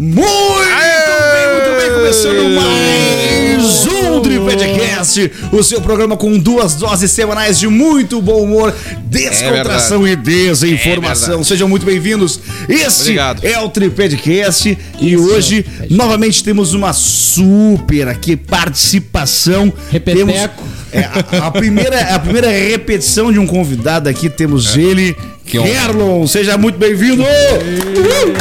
Muito bem, muito bem, começando mais um Tripedcast, o seu programa com duas doses semanais de muito bom humor, descontração e desinformação. Sejam muito bem-vindos. Esse Obrigado. é o Tripedcast e hoje novamente temos uma super aqui participação. Repeteco. Temos é, a, a primeira, a primeira repetição de um convidado aqui, temos ele, honra. Kerlon. Seja muito bem-vindo.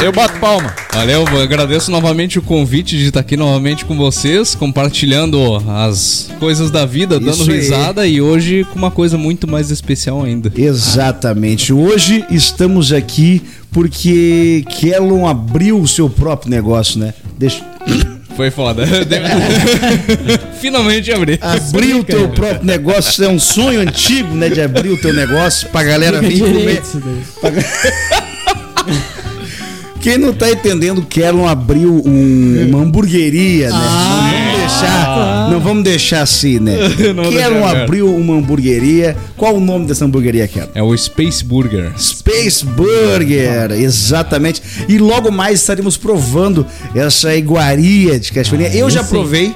Eu bato palma. Valeu, eu agradeço novamente o convite de estar aqui novamente com vocês, compartilhando as coisas da vida, dando Isso aí. risada e hoje com uma coisa muito mais especial ainda. Exatamente. Hoje estamos aqui porque Kellon abriu o seu próprio negócio, né? Deixa... Foi foda. Finalmente abri. Abrir o teu próprio negócio isso é um sonho antigo, né? De abrir o teu negócio pra galera vir comer. Pra ga- Quem não tá entendendo, Kellon abriu um- uma hamburgueria, né? não deixar, não vamos deixar assim, né? Deixar, abriu uma hamburgueria. Qual o nome dessa hamburgueria, Kellon? É o Space Burger. Space Burger, exatamente. E logo mais estaremos provando essa iguaria de cachoeirinha. Ah, Eu já provei,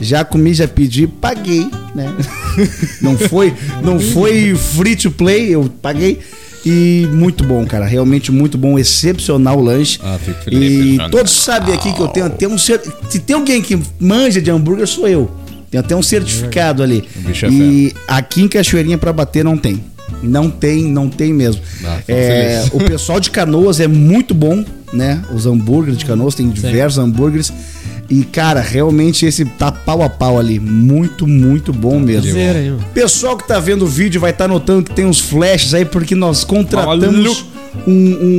já comi, já pedi, paguei, né? Não foi, não foi free to play, eu paguei. E muito bom, cara. Realmente muito bom, excepcional o lanche. Ah, fico feliz. E todos sabem aqui que eu tenho até um Se tem alguém que manja de hambúrguer, sou eu. Tem até um certificado ali. O bicho é E aqui em Cachoeirinha pra bater não tem. Não tem, não tem mesmo. Ah, É, o pessoal de Canoas é muito bom, né? Os hambúrgueres de Canoas, tem diversos hambúrgueres. E, cara, realmente esse tá pau a pau ali. Muito, muito bom mesmo. Pessoal que tá vendo o vídeo vai estar notando que tem uns flashes aí, porque nós contratamos Maluco. Um,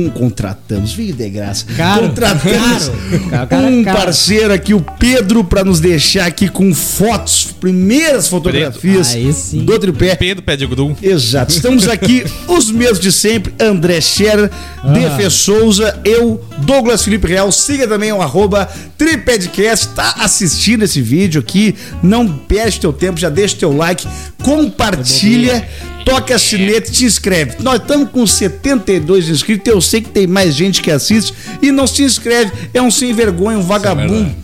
um- Contratamos, viu de graça. Caro, contratamos caro. Um caro. parceiro aqui, o Pedro, pra nos deixar aqui com fotos, primeiras fotografias do tripé. Pedro Pé de Grum. Exato. Estamos aqui, os mesmos de sempre. André Scherer, Defe Souza, eu, Douglas Felipe Real. Siga também o arroba Tripedcast. Tá assistindo esse vídeo aqui. Não perde teu tempo, já deixa teu like, compartilha, toca a sineta e te inscreve. Nós estamos com 72 inscritos. Eu sei que tem mais gente que assiste e não se inscreve. É um sem vergonha, um vagabundo.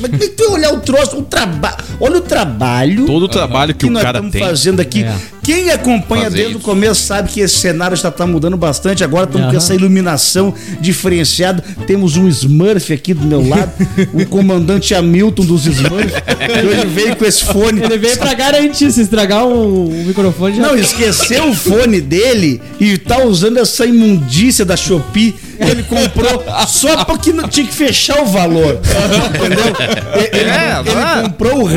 Mas Tem que olhar o troço, o trabalho. Olha o trabalho Todo o trabalho que, que o nós cara estamos tem. fazendo aqui. É. Quem acompanha Fazer desde o isso. começo sabe que esse cenário já está mudando bastante. Agora estamos com essa iluminação diferenciada. Temos um Smurf aqui do meu lado, o comandante Hamilton dos Smurfs. que hoje veio com esse fone. Ele veio pra garantir, se estragar o, o microfone já. Não, esqueceu o fone dele e tá usando essa imundícia da Shopee que ele comprou só porque não tinha que fechar o valor. Entendeu? Ele, É, ele vai. comprou o hub,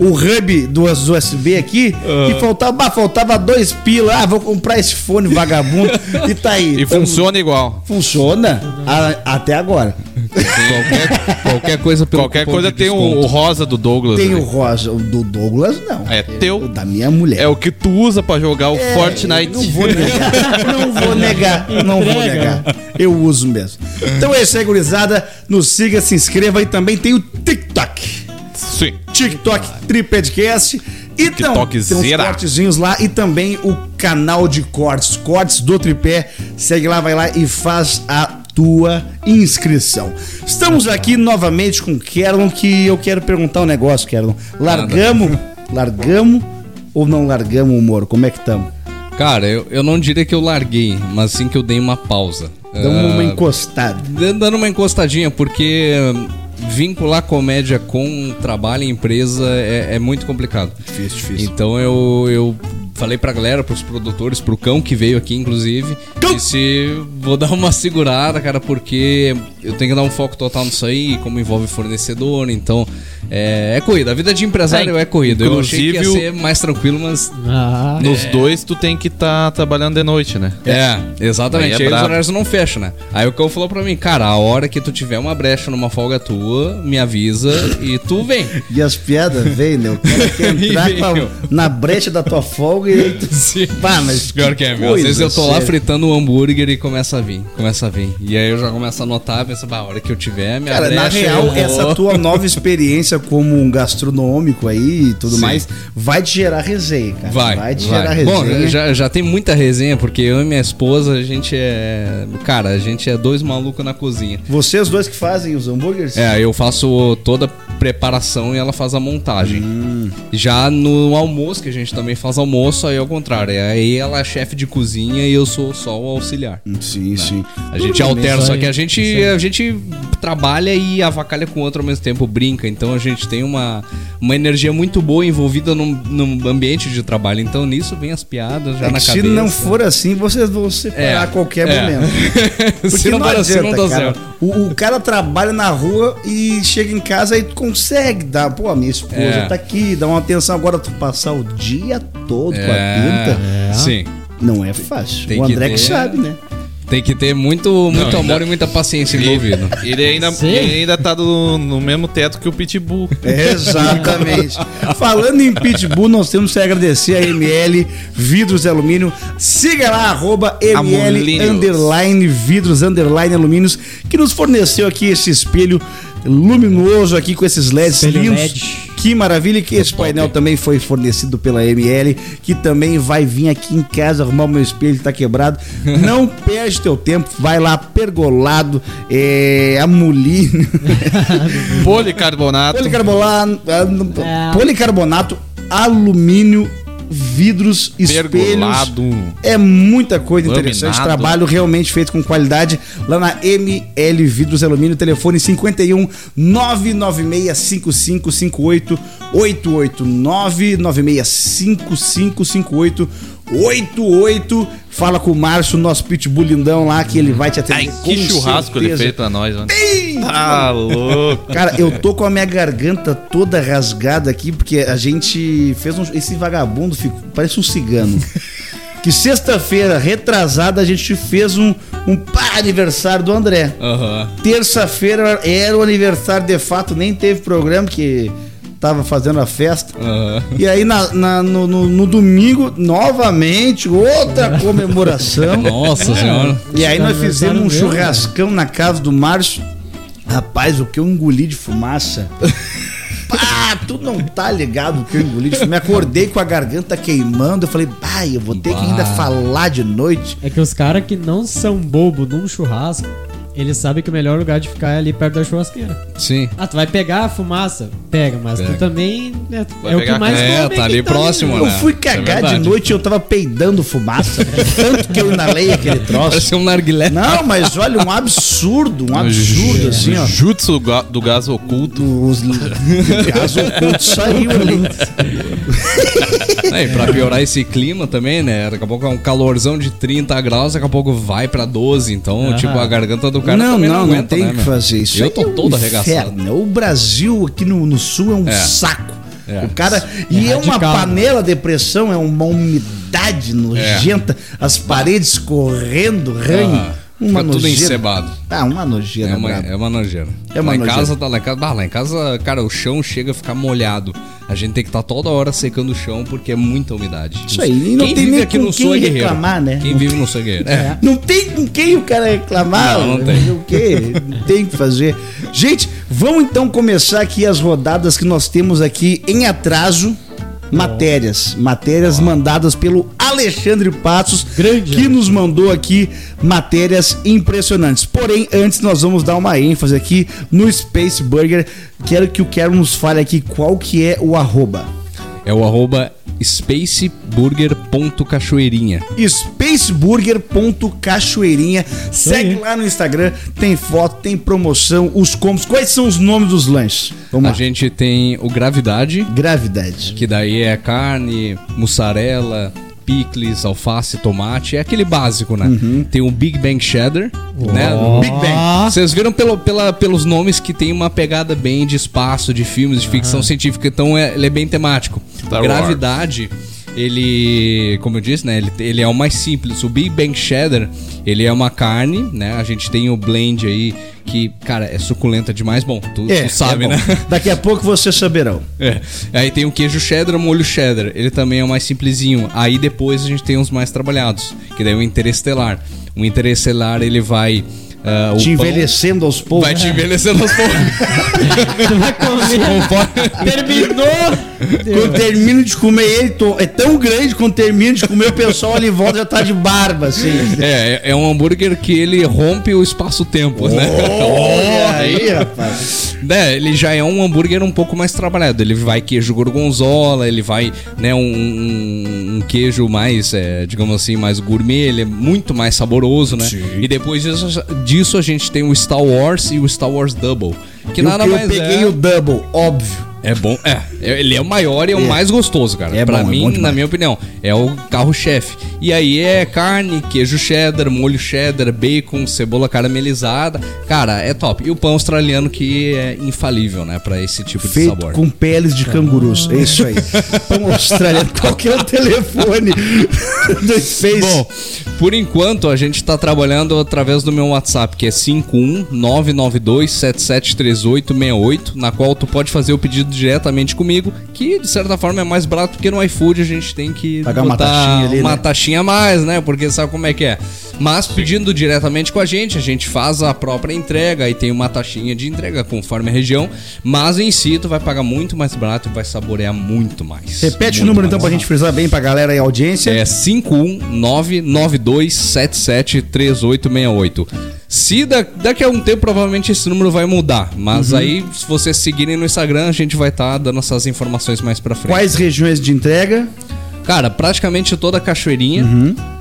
o hub dos USB aqui, e faltava, bah, faltava dois pila. Ah, vou comprar esse fone vagabundo e tá aí. E Tamo- funciona igual. Funciona a- até agora. Qualquer, qualquer coisa pelo Qualquer coisa de tem o, o rosa do Douglas. Tem o rosa, o do Douglas não. É teu. O da minha mulher. É o que tu usa pra jogar o É, Fortnite. Não vou negar. Não vou negar. Não vou negar. Eu uso mesmo. Então é isso aí, gurizada. Nos siga, se inscreva e também tem o TikTok. Sim. TikTok Tripedcast. E tam- tem uns cortezinhos lá e também o canal de cortes, cortes do tripé. Segue lá, vai lá e faz a tua inscrição. Estamos aqui novamente com o Kerlon, que eu quero perguntar um negócio, Kerlon. Largamos, largamos ou não largamos o Moro? Como é que estamos? Cara, eu, eu não diria que eu larguei, mas sim que eu dei uma pausa. Damos uma Ah, encostada. Dando uma encostadinha, porque vincular comédia com trabalho e empresa é, é muito complicado. Difícil, difícil. Então eu, eu falei pra galera, pros produtores, pro cão que veio aqui, inclusive, Cão! disse, vou dar uma segurada, cara, porque eu tenho que dar um foco total nisso aí, como envolve fornecedor, então é, é corrida. A vida de empresário é, corrida. Eu achei que ia ser mais tranquilo, mas Ah, Nos dois, tu tem que estar trabalhando de noite, né? É, exatamente. Aí é Aí, os horários não fecham, né? Aí o cão falou pra mim, cara, a hora que tu tiver uma brecha numa folga tua, me avisa e tu vem. E as piadas vêm, né? O cara quer entrar na brecha da tua folga tu... Sim. Pá, mas Pior que é, meu. Às coisa vezes eu tô lá fritando um hambúrguer e começa a vir, começa a vir. E aí eu já começo a notar, penso, bah, a hora que eu tiver, minha Cara, na brecha, real, eu vou- essa tua nova experiência como um gastronômico aí e tudo Sim. mais, vai te gerar resenha, cara. Vai, te vai. gerar resenha. Bom, já, já tem muita resenha, porque eu e minha esposa, a gente é. Cara, a gente é dois malucos na cozinha. Vocês dois que fazem os hambúrgueres? É, eu faço toda preparação e ela faz a montagem. Hum. Já no almoço, que a gente também faz almoço, aí é o contrário. Aí ela é chefe de cozinha e eu sou só o auxiliar. Sim, sim. A gente bem, altera, só que a gente, a gente trabalha e avacalha com o outro ao mesmo tempo, brinca. Então a gente tem uma, uma energia muito boa envolvida num, num ambiente de trabalho. Então nisso vem as piadas já É na cabeça. se não for assim, vocês vão se separar É, a qualquer é. momento. se não for assim, não dá cara. certo. O, o cara trabalha na rua e chega em casa e consegue dar. Pô, a minha esposa É. tá aqui, dá uma atenção. Agora, tu passar o dia todo com a pinta, É. Sim. não é fácil. Tem o que André que, ter- sabe, né? Tem que ter muito, muito amor e muita paciência envolvido. Ele ainda, Sim. ele ainda tá do- no mesmo teto que o Pitbull. Exatamente. Falando em Pitbull, nós temos que agradecer a ML Vidros de Alumínio. Siga lá, arroba ML underline vidros underline alumínios, que nos forneceu aqui esse espelho luminoso aqui com esses LEDs Espelho lindos. LED. Que maravilha que esse painel também foi fornecido pela ML, que também vai vir aqui em casa arrumar o meu espelho que tá quebrado. Não perde teu tempo, vai lá pergolado, é, amolíneo. Policarbonato. Policarbonato, É. policarbonato, alumínio, vidros, espelhos. Pergolado. É muita coisa interessante. Laminado. Trabalho realmente feito com qualidade lá na ML Vidros Alumínio. Telefone 51 996 5558 88 996 5558 88. Fala com o Márcio, nosso pitbull lindão lá, que ele vai te atender. Ai, que com churrasco ele certeza. fez pra nós, mano. Ei, Tá louco. Cara, eu tô com a minha garganta toda rasgada aqui, porque a gente fez um. Esse vagabundo ficou, parece um cigano. Que sexta-feira, retrasada, a gente fez um, um pá, aniversário do André. Aham. Terça-feira era o aniversário de fato, nem teve programa, que tava fazendo a festa. Aham. E aí na, na- no, no- no domingo, novamente, outra comemoração. Nossa senhora. E aí nós fizemos um meu, churrascão na casa do Márcio. Rapaz, o que eu engoli de fumaça. Pá, tu não tá ligado o que eu engoli de fumaça. Me acordei com a garganta queimando. Eu falei, pai, eu vou ter que ainda Bah. falar de noite. É que os caras que não são bobo num churrasco, eles sabem que o melhor lugar de ficar é ali perto da churrasqueira. Sim. Ah, tu vai pegar a fumaça? Pega, mas Pega. tu também é, Vai é o que mais é, come tá ali próximo, Eu né? fui É cagar de verdade. noite e eu tava peidando fumaça. Tanto que eu inalei aquele troço. Parece um narguilé. Não, mas olha, um absurdo, um absurdo assim, ó. Jutsu do gás oculto. Os gás oculto saiu ali. É, e pra piorar esse clima também, né? Daqui a pouco é um calorzão de 30 graus, daqui a pouco vai pra 12. Então, Ah. tipo, a garganta do cara não, também não, não, não, aguenta, tem né, que meu? fazer isso. Eu tô é um todo arregaçado. inferno. O Brasil aqui no, no sul é um É. saco. É. O cara. E é, uma radical. panela de pressão, é uma umidade nojenta, as paredes correndo, ranho. Ah, uma fica tudo nojeira. encebado. Tá, uma nojeira. É uma, é uma nojeira. É uma lá em nojeira. casa, tá lá em casa, lá em casa, cara, o chão chega a ficar molhado. A gente tem que estar toda hora secando o chão porque é muita umidade. Isso aí, não Quem tem vive aqui no sul é guerreiro. reclamar, né? Quem Não vive no sul é guerreiro. É. Não tem com quem o cara reclamar. Não, não tem. O quê? Tem que fazer. Gente, vamos então começar aqui as rodadas que nós temos aqui em atraso. Matérias. Matérias mandadas pelo Alexandre Passos, Grande, que nos mandou aqui matérias impressionantes. Porém, antes nós vamos dar uma ênfase aqui no Space Burger. Quero que o Quero nos fale aqui qual que é o arroba. É o arroba spaceburger.cachoeirinha. spaceburger.cachoeirinha. Segue lá no Instagram, tem foto, tem promoção, os combos. Quais são os nomes dos lanches? Vamos A lá. gente tem o Gravidade, Gravidade. que daí é carne, mussarela, picles, alface, tomate. É aquele básico, né? Uhum. Tem o Big Bang Cheddar, né? Big Bang. Vocês viram pelo, pela, pelos nomes que tem uma pegada bem de espaço, de filmes, de ficção científica, então é- ele é bem temático. Star Gravidade, ele, como eu disse, né, ele, ele é o mais simples. O Big Bang Cheddar, ele é uma carne, né? A gente tem o blend aí que, cara, é suculenta demais. Bom, tu, É, tu sabe, é né? Daqui a pouco vocês saberão. É. Aí tem o queijo cheddar, o molho cheddar. Ele também é o mais simplesinho. Aí depois a gente tem os mais trabalhados, que daí é o interestelar. O interestelar ele vai é, o Te pão envelhecendo aos poucos. Vai te envelhecendo aos poucos. Tu vai comer. Terminou. Quando termino de comer ele, tô- é tão grande quando termino de comer, o pessoal ali em volta já tá de barba, assim. É, é- é um hambúrguer que ele rompe o espaço-tempo, né? Olha aí, rapaz. Né, ele já é um hambúrguer um pouco mais trabalhado. Ele vai queijo gorgonzola, ele vai, né, um, um- um queijo mais, é, digamos assim, mais gourmet, ele é muito mais saboroso, né? E depois disso, disso a gente tem o Star Wars e o Star Wars Double. Que Eu, nada eu mais peguei é... o double, óbvio. É bom, é. Ele é o maior e é o É. mais gostoso, cara. É pra bom, é mim, demais. na minha opinião, é o carro-chefe. E aí é carne, queijo cheddar, molho cheddar, bacon, cebola caramelizada. Cara, é top. E o pão australiano que é infalível, né, Pra esse tipo de Feito sabor. com peles de cangurus. É isso aí. Pão australiano. Qual que é o telefone do Space? Bom, por enquanto a gente tá trabalhando através do meu WhatsApp, que é 51992773868, na qual tu pode fazer o pedido diretamente comigo, que de certa forma é mais barato porque no iFood a gente tem que Pagar uma taxinha ali, uma né? taxinha a mais, né? Porque sabe como é que é. Mas pedindo diretamente com a gente, a gente faz a própria entrega e tem uma taxinha de entrega conforme a região, mas em si tu vai pagar muito mais barato e vai saborear muito mais. Repete o Muito número então pra gente frisar bem pra galera e audiência. É 51992773868. Se da- daqui a um tempo provavelmente esse número vai mudar, mas aí se vocês seguirem no Instagram, a gente vai estar dando essas informações mais pra frente. Quais regiões de entrega? Cara, praticamente toda a cachoeirinha.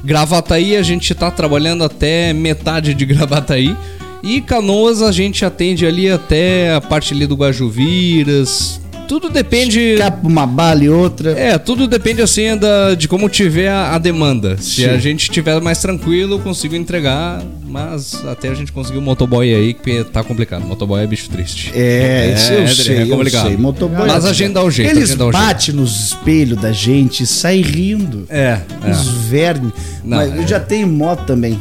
Gravataí a gente tá trabalhando até metade de Gravataí. E Canoas a gente atende ali até a parte ali do Guajuviras. Tudo depende. Capa uma bala e outra. É, tudo depende assim da, de como tiver a, a demanda. Se Sim. a gente tiver mais tranquilo, eu consigo entregar, mas até a gente conseguir o motoboy aí, que tá complicado. Motoboy é bicho triste. É, isso eu é sei, eu complicado. sei. Motoboy Mas é- a gente dá o jeito, Eles batem nos espelhos da gente e saem rindo. É, é. Os vermes. Não, Mas eu é. já tenho moto também.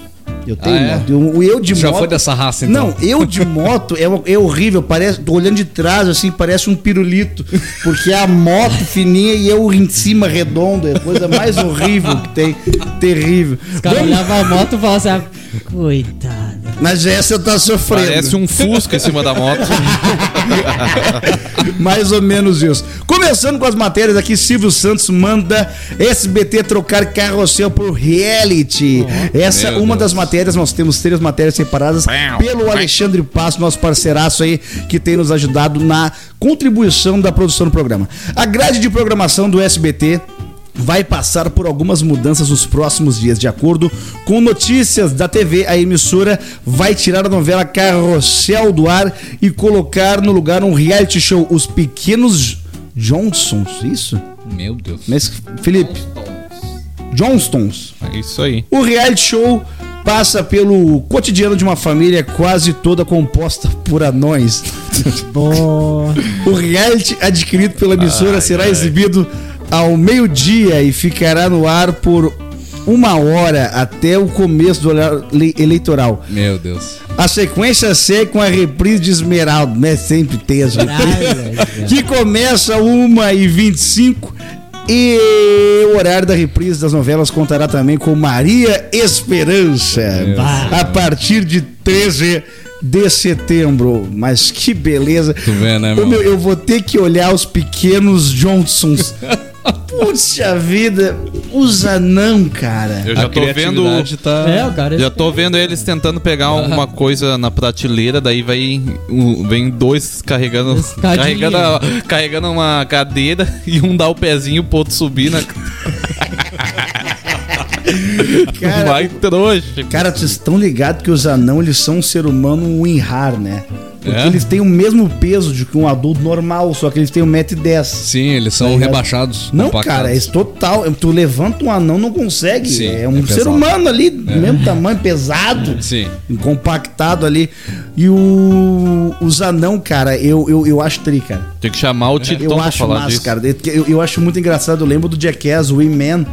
Eu tenho Ah, é? moto. Eu, eu de Já moto. foi dessa raça, então? Não, eu de moto é, é horrível. Parece, tô olhando de trás assim, parece um pirulito. Porque é a moto fininha e eu em cima redondo. É a coisa mais horrível que tem. Terrível. Os caras olhavam a moto e falavam assim: ah, coitado. Mas essa tá sofrendo. Parece um Fusca em cima da moto. Mais ou menos isso. Começando com as matérias aqui, Silvio Santos manda SBT trocar carrossel por reality. Essa é uma Deus. das matérias, nós temos três matérias separadas pelo Alexandre Passo, nosso parceiraço aí, que tem nos ajudado na contribuição da produção do programa. A grade de programação do SBT vai passar por algumas mudanças nos próximos dias. De acordo com notícias da TV, a emissora vai tirar a novela Carrossel do ar e colocar no lugar um reality show, Os Pequenos Johnsons. Isso? Meu Deus. Mas, Felipe, Johnstons. É isso aí. O reality show passa pelo cotidiano de uma família quase toda composta por anões. O reality adquirido pela emissora será exibido ao meio-dia e ficará no ar por uma hora até o começo do horário le- eleitoral. Meu Deus. A sequência segue com a reprise de Esmeralda, né? Sempre tem as reprises. que começa 1h25 e o horário da reprise das novelas contará também com Maria Esperança. A partir de 13 de setembro. Mas que beleza. Tu vê, né, meu? meu, eu vou ter que olhar os pequenos Johnsons. Puxa vida, os anão, cara. Eu já A tô vendo. Tá... É, o cara. Já tô vendo eles tentando pegar alguma coisa na prateleira, daí vai um- vem dois carregando Escadinha. carregando, carregando uma cadeira e um dá o pezinho pro outro subir na Cara, vai trouxa. Cara, vocês estão ligados que os anão eles são um ser humano Winrar, né? Porque É? eles têm o mesmo peso de que um adulto normal, só que eles têm 1,10m. Sim, eles são Tá rebaixados. Não, compactados. cara, é total. Tu levanta um anão, não consegue. Sim, é um é ser humano ali, do mesmo tamanho, pesado. Sim. Compactado ali. E o, os anão, cara, eu, eu, eu acho tri, cara. Tem que chamar o Titão Eu pra acho falar massa, disso. cara. Eu, eu acho muito engraçado. Eu lembro do Jackass, o Wingman.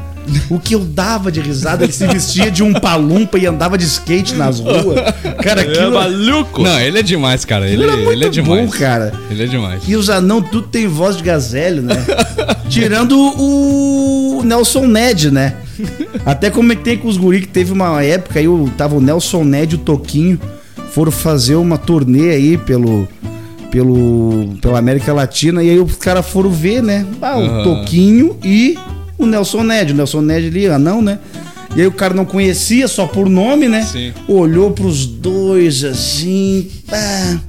O que eu dava de risada, ele se vestia de um palumpa e andava de skate nas ruas. Cara, É aquilo maluco! Não, ele é demais, cara. Ele, era muito ele é demais. bom, cara. Ele é demais. E os anão tudo tem voz de gazélio, né? Tirando o Nelson Ned, né? Até comentei com os guri que teve uma época aí, tava o Nelson Ned e o Toquinho. foram fazer uma turnê aí pelo, pelo, pela América Latina e aí os caras foram ver, né? Ah, o Aham. Toquinho e o Nelson Ned. O Nelson Ned ali, anão, né? E aí o cara não conhecia só por nome, né? Sim. Olhou pros dois assim, pá.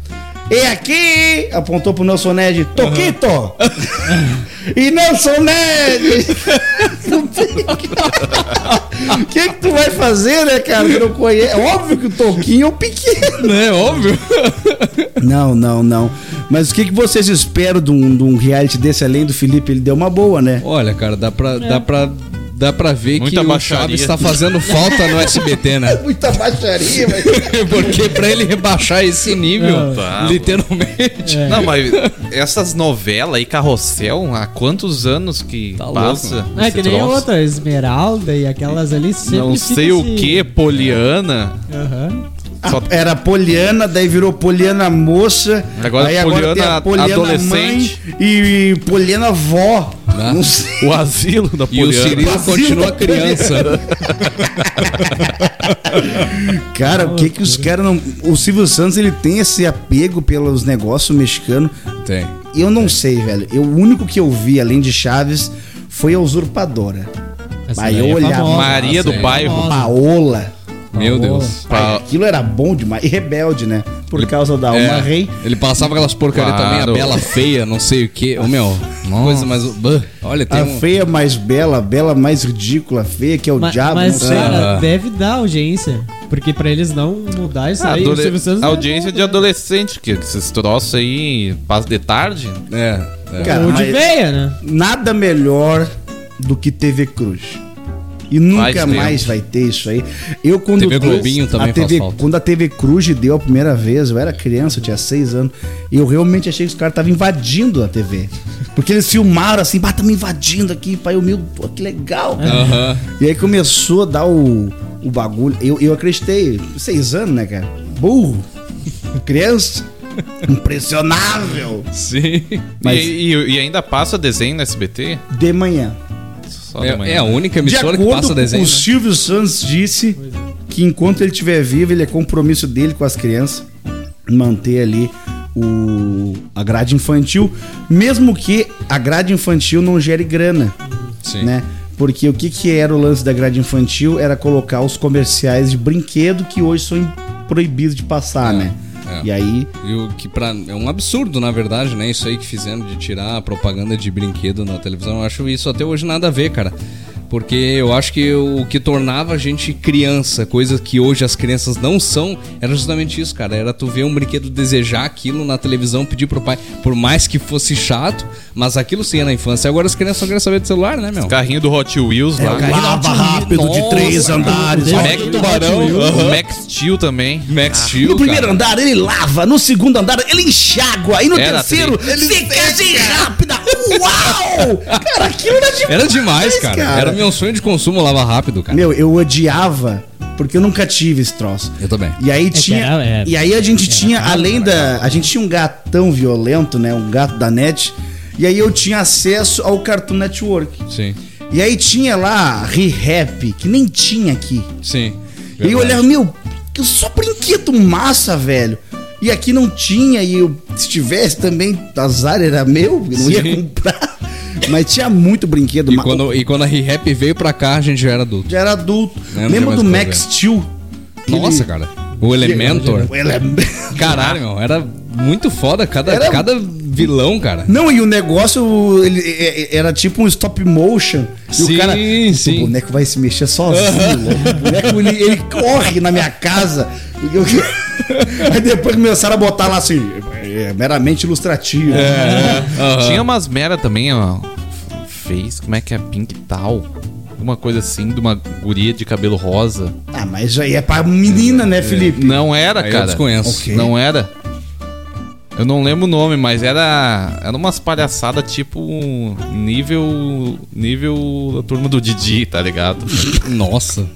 E aqui, apontou pro Nelson Ned, Toquito! e Nelson Ned! Não O que que tu vai fazer, né, cara? Que não conhece. É óbvio que o Toquinho é o pequeno. É óbvio. Não, não, não. Mas o que, que vocês esperam de um, de um reality desse, além do Felipe? Ele deu uma boa, né? Olha, cara, dá pra, dá pra, dá pra ver Muita que o baixaria. Chaves tá fazendo falta no SBT, né? Muita baixaria, mas... Porque pra ele rebaixar esse nível, Tá. literalmente. É. Não, mas essas novelas aí, Carrossel, há quantos anos que Tá passa? louco. Não é que nem a troço? outra, Esmeralda e aquelas ali sempre Não sei o que, Poliana. Aham. Só- Era Poliana, daí virou Poliana moça. Agora aí Poliana tem a Poliana adolescente. mãe e Poliana vó. Ah. Não sei. O asilo da E o Poliana. Cirilo continua criança. Cara, o que que os caras não. O Silvio Santos ele tem esse apego pelos negócios mexicanos. Tem. Eu não sei, velho. Eu, o único que eu vi além de Chaves foi a Usurpadora. Essa Aí eu é olhava. Maria do é. Bairro. Paola. Meu. Deus. Pai, Pa- aquilo era bom demais. E rebelde, né? Por causa da É, Alma Rei. Ele passava aquelas porcaria Claro. também, a Bela Feia, não sei o que. Ô meu, coisa mais. Bah, Olha, tem A um. feia mais bela, a bela mais ridícula, a feia que é o Ma- diabo, mas, não sei. cara, Ah. deve dar audiência. Porque pra eles não mudar isso Ah, aí, adole- Santos... audiência de adolescente, que esses troços aí passa de tarde. É, é. Cara, Ou de veia, né? Nada melhor do que TV Cruz. E nunca Faz tempo. mais vai ter isso aí. Eu quando TV Globinho também a TV. Quando a TV Cruz deu a primeira vez, eu era criança, eu tinha seis anos, e eu realmente achei que os caras estavam invadindo a TV. Porque eles filmaram assim, bah, estamos invadindo aqui, pai, o meu, pô, que legal. cara. Aham. E aí começou a dar o, o bagulho. Eu, eu acreditei, seis anos, né, cara? Burro. Criança. Impressionável. Sim. Mas- E, e- e ainda passa desenho no SBT? De manhã. Só de É, manhã. é a única De emissora que acordo passa com desenho. o né? Silvio Santos disse que enquanto ele estiver vivo, ele é compromisso dele com as crianças manter ali o, a grade infantil, mesmo que a grade infantil não gere grana, Sim. né? Porque o que, que era o lance da grade infantil? Era colocar os comerciais de brinquedo que hoje são proibidos de passar, É, né? É. E aí, E o que pra, é um absurdo, na verdade, né? Isso aí que fizeram de tirar a propaganda de brinquedo na televisão. Eu acho isso até hoje nada a ver, cara. Porque eu acho que o que tornava a gente criança, coisa que hoje as crianças não são, era justamente isso, cara. Era tu ver um brinquedo desejar aquilo na televisão, pedir pro pai, por mais que fosse chato, mas aquilo sim é na infância. Agora as crianças só querem saber do celular, né, meu? Carrinho do Hot Wheels lá. É, lava rápido de Nossa, três andares. Deus. Mac Tubarão. O Max Steel também. Max Steel, No primeiro cara. andar ele lava, no segundo andar ele enxágua, e no Era terceiro secagem rápida. Uau! Cara, aquilo era demais. Era demais, cara. Era meu sonho de consumo lavar rápido, cara. Meu, eu odiava, porque eu nunca tive esse troço. Eu também. E aí que tinha. era- é. e aí a gente tinha, além da. A gente tinha um gatão violento, né? Um gato da net. E aí eu tinha acesso ao Cartoon Network. Sim. E aí tinha lá Re-Rap, que nem tinha aqui. Sim. E aí eu olhava, meu, que só brinquedo massa, velho. E aqui não tinha, e eu, se tivesse também, azar era meu, eu não ia Sim. comprar. Mas tinha muito brinquedo E quando, e quando a Re-Rap veio pra cá, a gente já era adulto. Já era adulto. Não, não Lembra do Max. Steel? Nossa, cara. O Elementor. O Ele... Caralho, meu. Era muito foda cada, Era- cada vilão, cara. Não, e o negócio ele, é- é- era tipo um stop motion. E Sim, o cara. sim. O boneco vai se mexer sozinho. o boneco ele, ele corre na minha casa. E eu- Aí depois começaram a botar lá assim, é, meramente ilustrativo. Aham. Tinha umas mera também, ó. Fez, como é que é? Pink tal. Uma coisa assim, de uma guria de cabelo rosa. Ah, mas aí é pra menina, né, Felipe? Não era, Aí eu cara. desconheço. Ok. Não era. Eu não lembro o nome, mas era. Era umas palhaçadas tipo. Nível. Nível da turma do Didi, tá ligado? Nossa.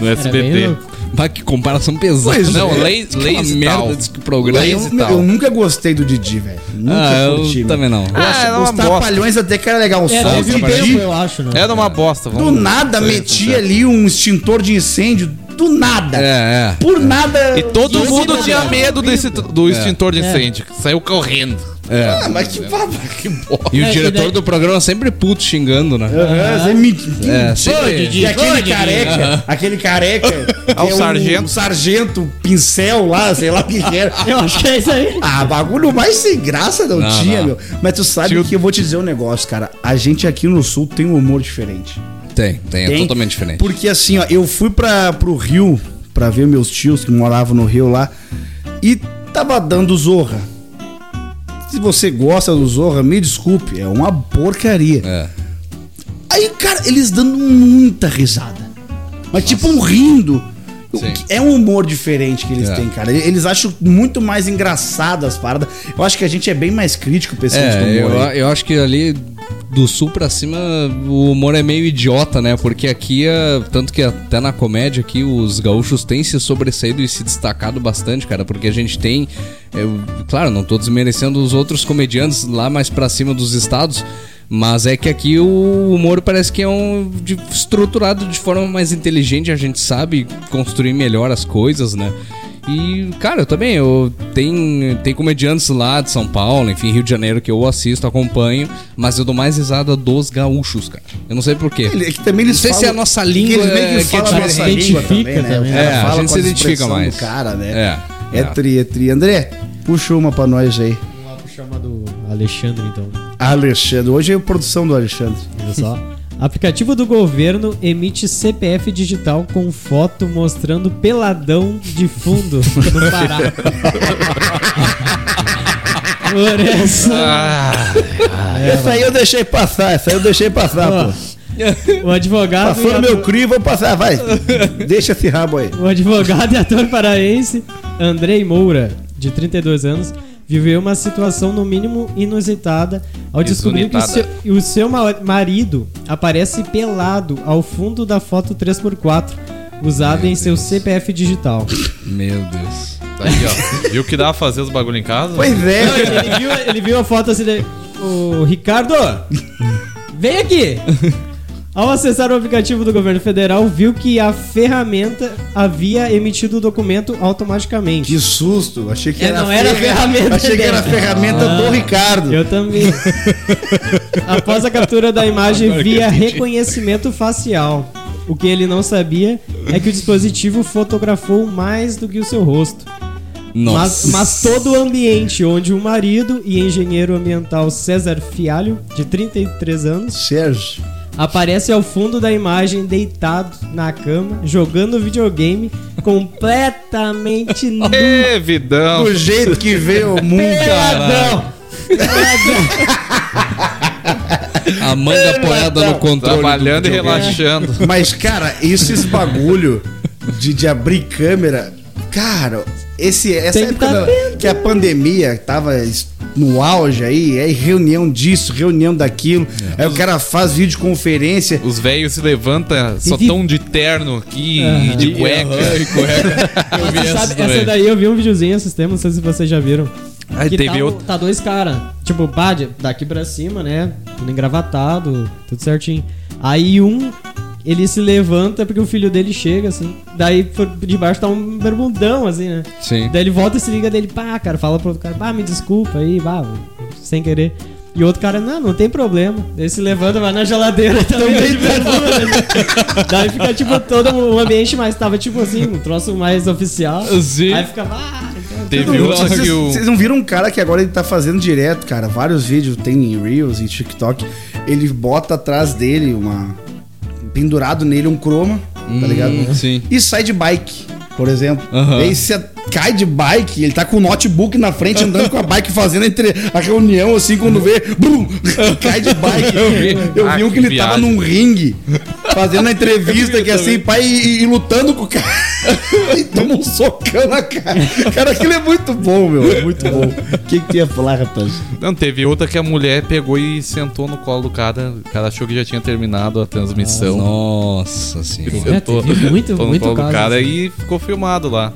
No Era bem SBT. louco. Mas que comparação pesada. Pois Não, é. Lazy, Aquela lazy merda tal. desse programa. Eu, eu nunca gostei do Didi, velho. Nunca Ah, eu curti, meu. também não. Eu Ah, acho- era os uma bosta. trapalhões até que era legal. É, Só o Didi, eu acho, né? Era uma bosta, do nada, metia ali um extintor de incêndio do nada. É, é. Por nada. E todo mundo é tinha medo desse, do extintor de incêndio. Saiu correndo. É. Ah, mas que baba, que bosta. E o É, diretor daí- do programa sempre puto xingando, né? Aham, você me- É, Pô, sempre- Didi, E aquele careca, aquele careca. Ah, o é um- sargento. Um sargento pincel lá, sei lá o que era. Eu acho que é isso aí. Ah, bagulho mais sem graça não, Não, tinha, não. meu. Mas tu sabe Tio- que eu vou te dizer um negócio, cara. A gente aqui no sul tem um humor diferente. Tem, tem, é Tem? totalmente diferente. Porque assim, ó, eu fui pra, pro Rio pra ver meus tios que moravam no Rio lá e tava dando Zorra. Se você gosta do Zorra, me desculpe, é uma porcaria. É. Aí, cara, eles dando muita risada. Mas tipo um rindo. Sim. É um humor diferente que eles É. têm, cara. Eles acham muito mais engraçado as paradas. Eu acho que a gente é bem mais crítico tipo de É, eu, humor. aí. eu acho que ali do sul pra cima o humor é meio idiota, né? Porque aqui, é, tanto que até na comédia aqui, os gaúchos têm se sobressaído e se destacado bastante, cara. Porque a gente tem, eu- claro, não tô desmerecendo os outros comediantes lá mais pra cima dos estados. Mas é que aqui o humor parece que é um de- estruturado de forma mais inteligente, a gente sabe construir melhor as coisas, né? E, cara, eu também, eu tem, tem comediantes lá de São Paulo, enfim, Rio de Janeiro, que eu assisto, acompanho, mas eu dou mais risada dos gaúchos, cara. Eu não sei porquê. É que também eles Não sei se falam- é a nossa que língua eles meio que que a língua também, Identifica né? O também. cara É, a fala gente se identifica mais. cara, né? É, É, é. tri, é tri. André, puxa uma pra nós aí. Vamos lá pro chama do Alexandre, então. Alexandre, hoje é a produção do Alexandre. Olha só. Aplicativo do governo emite CPF digital com foto mostrando peladão de fundo no Pará. Por essa, essa aí eu deixei passar, essa aí eu deixei passar, ó, pô. o advogado, Passou no meu ator, crivo, vou passar, vai. Deixa esse rabo aí. o advogado e ator paraense Andrei Moura, de 32 anos, viveu uma situação no mínimo inusitada ao descobrir que o seu, o seu ma- marido aparece pelado ao fundo da foto 3x4 usada em seu CPF digital. Meu Deus. Tá aí, ó. Viu que dá pra fazer os bagulho em casa? Pois Não, é. ele, ele viu, ele viu a foto assim. O Ricardo, vem aqui! Ao acessar o aplicativo do governo federal, viu que a ferramenta havia emitido o documento automaticamente. Que susto, achei que É, era, não era a ferramenta Achei que era a ferramenta do Ricardo. Eu também. Após a captura da imagem via reconhecimento facial. O que ele não sabia é que o dispositivo fotografou mais do que o seu rosto. Nossa. Mas, mas todo o ambiente onde o marido e engenheiro ambiental César Fialho, de 33 anos, Sérgio. Aparece ao fundo da imagem deitado na cama, jogando videogame, completamente nu. Ê, vidão. Do jeito que veio o mundo. Peladão! A manga apoiada no controle. Trabalhando do e relaxando. Mas, cara, esses bagulho de, de abrir câmera. Cara, esse, essa Tem que época tá da- que a pandemia tava no auge aí, aí reunião disso, reunião daquilo. Aí o cara faz videoconferência. Os velhos se levantam, só vi- tão de terno aqui e de cueca. Eu vi essa sabe, essa daí eu vi um videozinho esses tempos, não sei se vocês já viram. Aí que teve tá, outro. tá dois caras, tipo, de- daqui pra cima, né? Tudo engravatado, tudo certinho. Aí um, ele se levanta porque o filho dele chega, assim. Daí por debaixo tá um bermudão, assim, né? Sim. Daí ele volta e se liga dele, pá, cara, fala pro outro cara, pá, me desculpa aí, pá, sem querer. E o outro cara, não, não tem problema. Daí se levanta, vai na geladeira também. de bermuda, né? Daí fica, tipo, todo o ambiente mais, tava tipo assim, um troço mais oficial. Sim. Aí fica, ah, então, Teve outro Vocês, que o. vocês não viram um cara que agora ele tá fazendo direto, cara? Vários vídeos, tem em Reels e TikTok. Ele bota atrás dele uma. Pendurado nele um croma, tá ligado? Hum, sim. E sai de bike, por exemplo. Aham. E aí você cai de bike, ele tá com o notebook na frente, andando com a bike, fazendo entre a reunião, assim, quando vê, brum, cai de bike. Eu vi, eu Ah, vi um que ele tava num ringue, fazendo a entrevista, que assim, pai, e, e lutando com o cara. e toma um socão na cara. Cara, aquilo é muito bom, meu. É muito bom. O que, que tu ia falar, rapaz? Não, teve outra que a mulher pegou e sentou no colo do cara. O cara achou que já tinha terminado a transmissão. Nossa senhora. É, teve muito- sentou no muito colo do cara assim. e ficou filmado lá.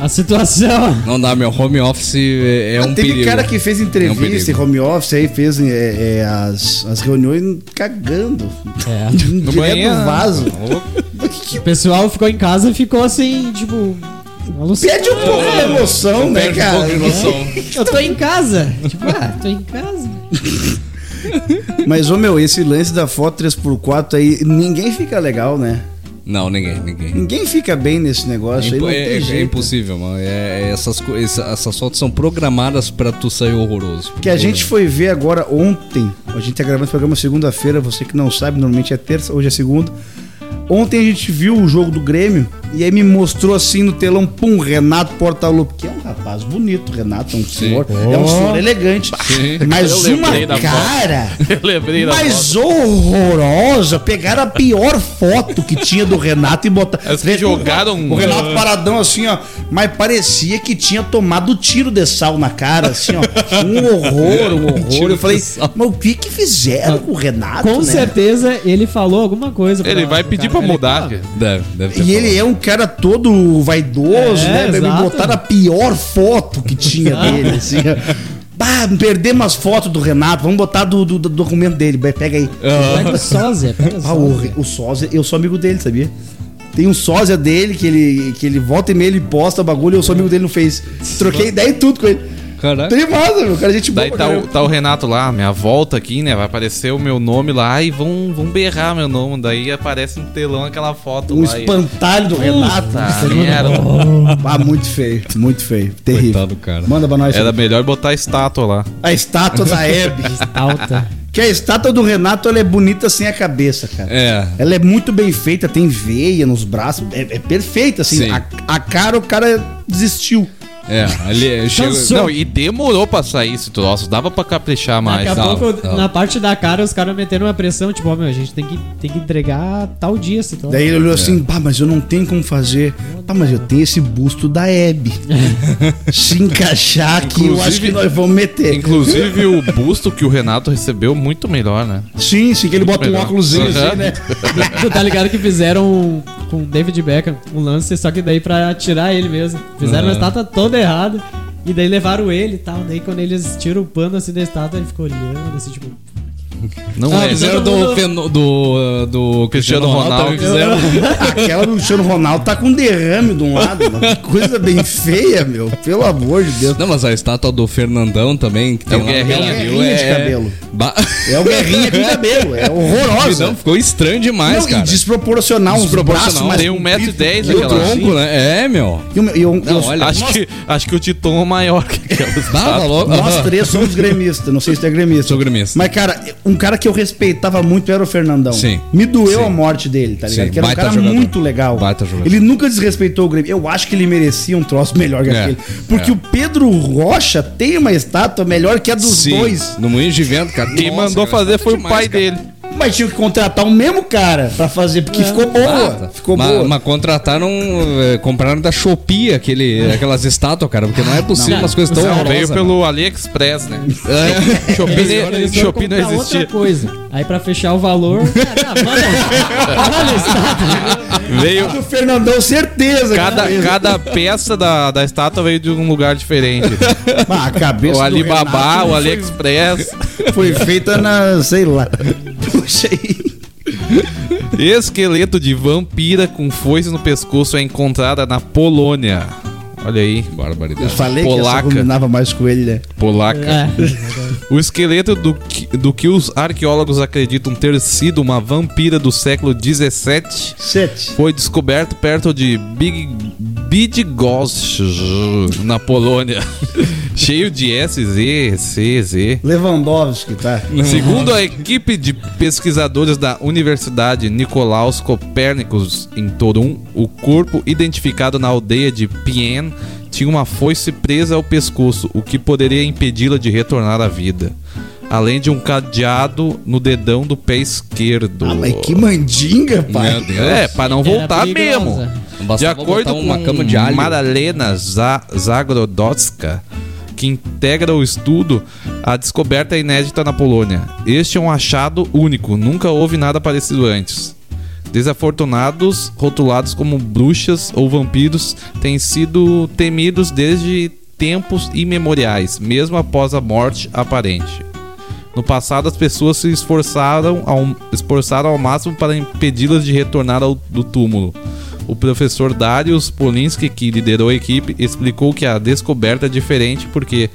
A situação. Não dá, meu home office é, é um Teve perigo. cara que fez É um entrevista em perigo. home office aí, fez é, é, as, as reuniões cagando. É. Direto No no banheiro. vaso. Ô, O pessoal ficou em casa e ficou assim, tipo. Perde um pouco da emoção, né, Perde um cara? pouco de noção. Eu tô em casa. Tipo, ah, tô em casa. Mas, ô meu, esse lance da foto 3x4 aí, ninguém fica legal, né? Não, ninguém, ninguém. Ninguém fica bem nesse negócio aí, Impo- não É, é jeito. impossível, mano. É, é essas, essas fotos são programadas pra tu sair horroroso. Que a gente foi ver agora ontem. A gente tá gravando esse programa segunda-feira. Você que não sabe, normalmente é terça, hoje é segunda. Ontem a gente viu o jogo do Grêmio e aí me mostrou assim no telão, pum, Renato Portaluppi, que é um rapaz bonito, Renato, é um senhor, é um senhor elegante. Mas Eu uma cara Eu lembrei da mais foto. horrorosa. Pegaram a pior foto que tinha do Renato e botaram. Que jogaram- O Renato paradão assim, ó. Mas parecia que tinha tomado tiro de sal na cara, assim, ó. Um horror, um horror. Eu falei, mas o que que fizeram com o Renato, Com né? certeza ele falou alguma coisa. pra- Ele vai pedir. Pra mudar. Ele- cara. Deve, deve ter E ele é um cara todo vaidoso, É, né? Me botaram a pior foto que tinha dele, assim. Bah, perdemos as fotos do Renato, vamos botar do, do- do documento dele. Pega aí. Pega o sósia, pega o Ah, o, sósia. o sósia, eu sou amigo dele, sabia? Tem um sósia dele que ele, que ele volta e meia, ele posta bagulho, eu sou amigo dele no Face. Troquei ideia e tudo com ele. Caraca. Tem massa, meu cara, gente boa. Daí tá o, tá o Renato lá, minha volta aqui, né? Vai aparecer o meu nome lá e vão, vão berrar meu nome. Daí aparece no telão aquela foto Um lá. e- espantalho do Renato. Puta merda. Ah, muito feio, muito feio. Terrível. Coitado, cara. Manda pra nós. Era melhor botar a estátua lá. A estátua da Hebe. Alta. que a estátua do Renato, ela é bonita sem a cabeça, cara. É. Ela é muito bem feita, tem veia nos braços, é, é perfeita, assim. Sim. A, a cara, o cara desistiu. É, ali é, chega. Cansou. Não, e demorou pra sair esse troço. Dava pra caprichar mais. Daqui a pouco, na parte da cara, os caras meteram uma pressão, tipo, ó, meu, a gente tem que, tem que entregar tal dia esse troço. Daí ele olhou assim, É. pá, mas eu não tenho como fazer. Pá, mas eu tenho esse busto da Hebe. Se encaixar aqui, eu acho que Inclusive- nós vamos meter. Inclusive o busto que o Renato recebeu, muito melhor, né? Sim, sim, que ele bota um melhor. óculosinho Aham. assim, né? Tu tá ligado que fizeram com o David Beckham um lance, só que daí pra tirar ele mesmo. Fizeram a Aham. estátua toda errada. E daí levaram ele e tal. Daí quando eles tiram o pano assim da estátua, ele ficou olhando, assim, tipo. Não Ah, é. fizeram mundo- do, Feno- do, do Cristiano Ronaldo. também fizeram. Aquela do Cristiano Ronaldo tá com derrame de um lado, mano. Que coisa bem feia, meu. Pelo amor de Deus. Não, mas a estátua do Fernandão também, que tem o lá no Guerrinha. É o Guerrinha de cabelo. Ba- É o Guerrinha com cabelo. É horrorosa. Não, ficou estranho demais, Não, e cara. desproporcional, uns Desproporcional. braços mais Tem um metro e dez e aquela assim. Tronco, né? É, meu. E eu, eu, Não, eu- olha, Acho que, acho que o Titon é maior que aquela Tá, tá louco? Nós três somos gremistas. Não sei se tu é gremista. Sou gremista. Mas, cara, um cara que eu respeitava muito era o Fernandão. Sim. Me doeu Sim. a morte dele, tá ligado? Sim, Que era um baita cara jogador. muito legal. Ele nunca desrespeitou o Grêmio. Eu acho que ele merecia um troço melhor que É. aquele. Porque É. o Pedro Rocha tem uma estátua melhor que a dos Sim, dois. No Moinho de Vento, cara. Quem Nossa, mandou cara, fazer foi o demais, pai cara. dele. Mas tinha que contratar o mesmo cara pra fazer, porque ficou boa. Ah, tá. Ficou mas, boa. mas contrataram, eh, compraram da Shopee aquele, aquelas estátuas, cara, porque não é possível Não. umas coisas tão horrorosas. Veio mano. pelo AliExpress, né? É. Shopee, Eles Shopee não existia. outra coisa. Aí pra fechar o valor. Cara, manda, manda a estátua. Veio. Do Fernandão, certeza. Cada, cada peça da, da estátua veio de um lugar diferente. Ah, a cabeça O Alibaba, o foi- AliExpress. Foi feita na, sei lá. Puxa aí. Esqueleto de vampira com foice no pescoço é encontrada na Polônia. Olha aí, Eu Barbaridade. falei que Polaca. essa combinava mais com ele, né? polaca. É. O esqueleto do que, do que os arqueólogos acreditam ter sido uma vampira do século 17 Sete. foi descoberto perto de Big Bydgoszcz, na Polônia. Cheio de S, Z, C, Z. Lewandowski, tá? Segundo a equipe de pesquisadores da Universidade Nicolaus Copérnicos em Torum, o corpo identificado na aldeia de Pien tinha uma foice presa ao pescoço, o que poderia impedi-la de retornar à vida. Além de um cadeado no dedão do pé esquerdo. Ah, mas que mandinga, pai. Meu Deus. É, pra não voltar mesmo. De Bastava acordo com uma cama de alho. Madalena Za- Zagrodowska, que integra o estudo, a descoberta é inédita na Polônia. Este é um achado único, nunca houve nada parecido antes. Desafortunados, rotulados como bruxas ou vampiros, têm sido temidos desde tempos imemoriais, mesmo após a morte aparente. No passado, as pessoas se esforçaram ao, esforçaram ao máximo para impedi-las de retornar ao, do túmulo. O professor Darius Polinsky, que liderou a equipe, explicou que a descoberta é diferente porque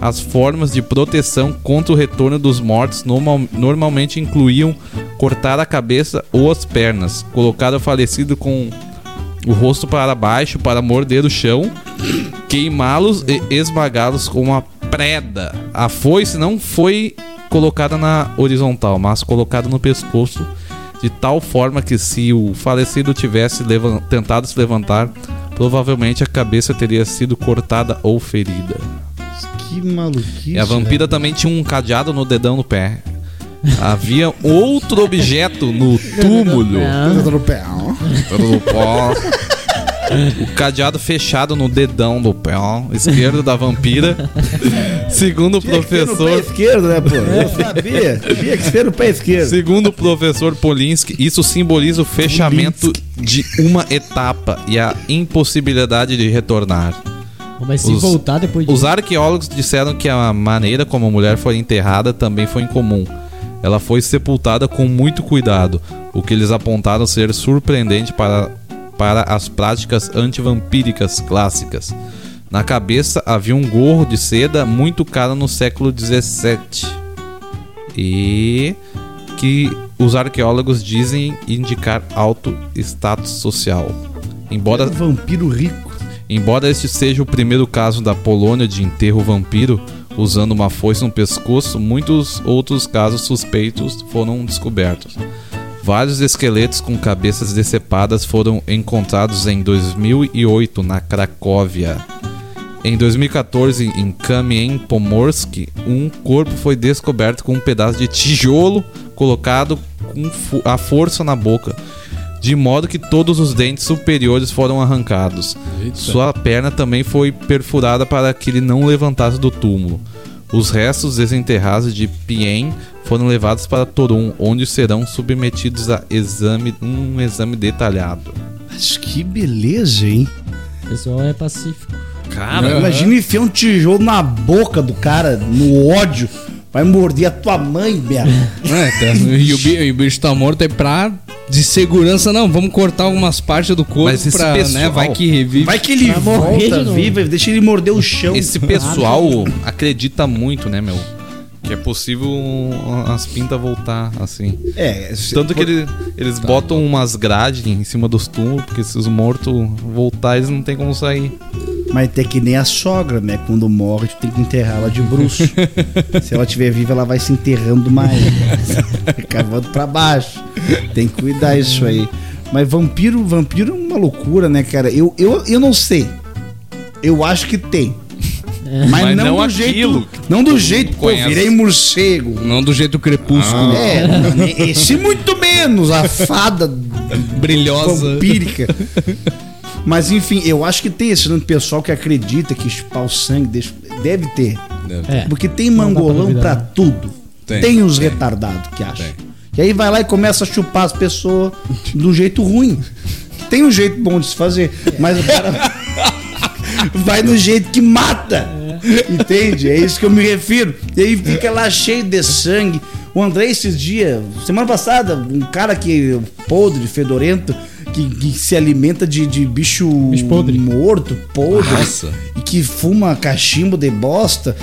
as formas de proteção contra o retorno dos mortos normal, normalmente incluíam cortar a cabeça ou as pernas, colocar o falecido com o rosto para baixo para morder o chão, queimá-los e esmagá-los com uma preda. A foice não foi colocada na horizontal, mas colocada no pescoço, de tal forma que se o falecido tivesse tentado se levantar, provavelmente a cabeça teria sido cortada ou ferida. Que maluquice. E a vampira também tinha um cadeado no dedão no pé. Havia outro objeto no túmulo. né? No pé. no pó. O cadeado fechado no dedão do pé ó, esquerdo da vampira. Segundo o no pé professor. esquerdo, né, pô? Eu sabia. Tinha que ser no pé esquerdo. Segundo o professor Polinsky, isso simboliza o fechamento de uma etapa e a impossibilidade de retornar. Mas se Os- voltar depois Os arqueólogos disseram que a maneira como a mulher foi enterrada também foi incomum. Ela foi sepultada com muito cuidado, o que eles apontaram ser surpreendente para, para as práticas antivampíricas clássicas. Na cabeça havia um gorro de seda muito caro no século XVII e que os arqueólogos dizem indicar alto status social. Embora Um vampiro rico. Embora este seja o primeiro caso da Polônia de enterro vampiro usando uma foice no pescoço, muitos outros casos suspeitos foram descobertos. Vários esqueletos com cabeças decepadas foram encontrados em 2008 na Cracóvia. Em 2014, em Kamien Pomorsk, um corpo foi descoberto com um pedaço de tijolo colocado com a força na boca, de modo que todos os dentes superiores foram arrancados. Sua perna também foi perfurada para que ele não levantasse do túmulo. Os restos desenterrados de Pien foram levados para Torum, onde serão submetidos a exame, um exame detalhado. Mas que beleza, hein? O pessoal é pacífico. Cara, Aham. imagina enfiar um tijolo na boca do cara, no ódio. Vai morder a tua mãe, merda. É, tá. e, o bicho, e o bicho tá morto é pra. De segurança, não. Vamos cortar algumas partes do corpo Mas esse pra. pessoal- né, vai que revive. Vai que ele Pra volta novo. vivo, deixa ele morder o chão. Esse pessoal acredita muito, né, meu? Que é possível as pintas voltar assim. É, Tanto que ele- eles botam umas grades em cima dos túmulos, porque se os mortos voltar, eles não tem como sair. Mas tem que nem a sogra, né? Quando morre, tu tem que enterrar ela de bruxo. se ela estiver viva, ela vai se enterrando mais. Cavando pra baixo. Tem que cuidar isso aí. Mas vampiro, vampiro é uma loucura, né, cara? Eu, eu, eu não sei. Eu acho que tem. Mas, Mas não, não do aquilo jeito. Não do jeito, pô, virei morcego. Não do jeito crepúsculo. É, esse muito menos, a fada Brilhosa. vampírica. Mas enfim, eu acho que tem esse nome de pessoal que acredita que chupar o sangue deixa- deve ter. É. Porque tem pra mangolão duvidar, pra né? tudo. Tem, Tem, tem. retardados que acham. Tem. E aí vai lá e começa a chupar as pessoas do jeito ruim. Tem um jeito bom de se fazer, mas o cara vai no jeito que mata. Entende? É isso que eu me refiro. E aí fica lá cheio de sangue. O André, esses dias, semana passada, um cara que podre, fedorento, que, que se alimenta de, de bicho, Bicho podre. morto, podre, Nossa. e que fuma cachimbo de bosta.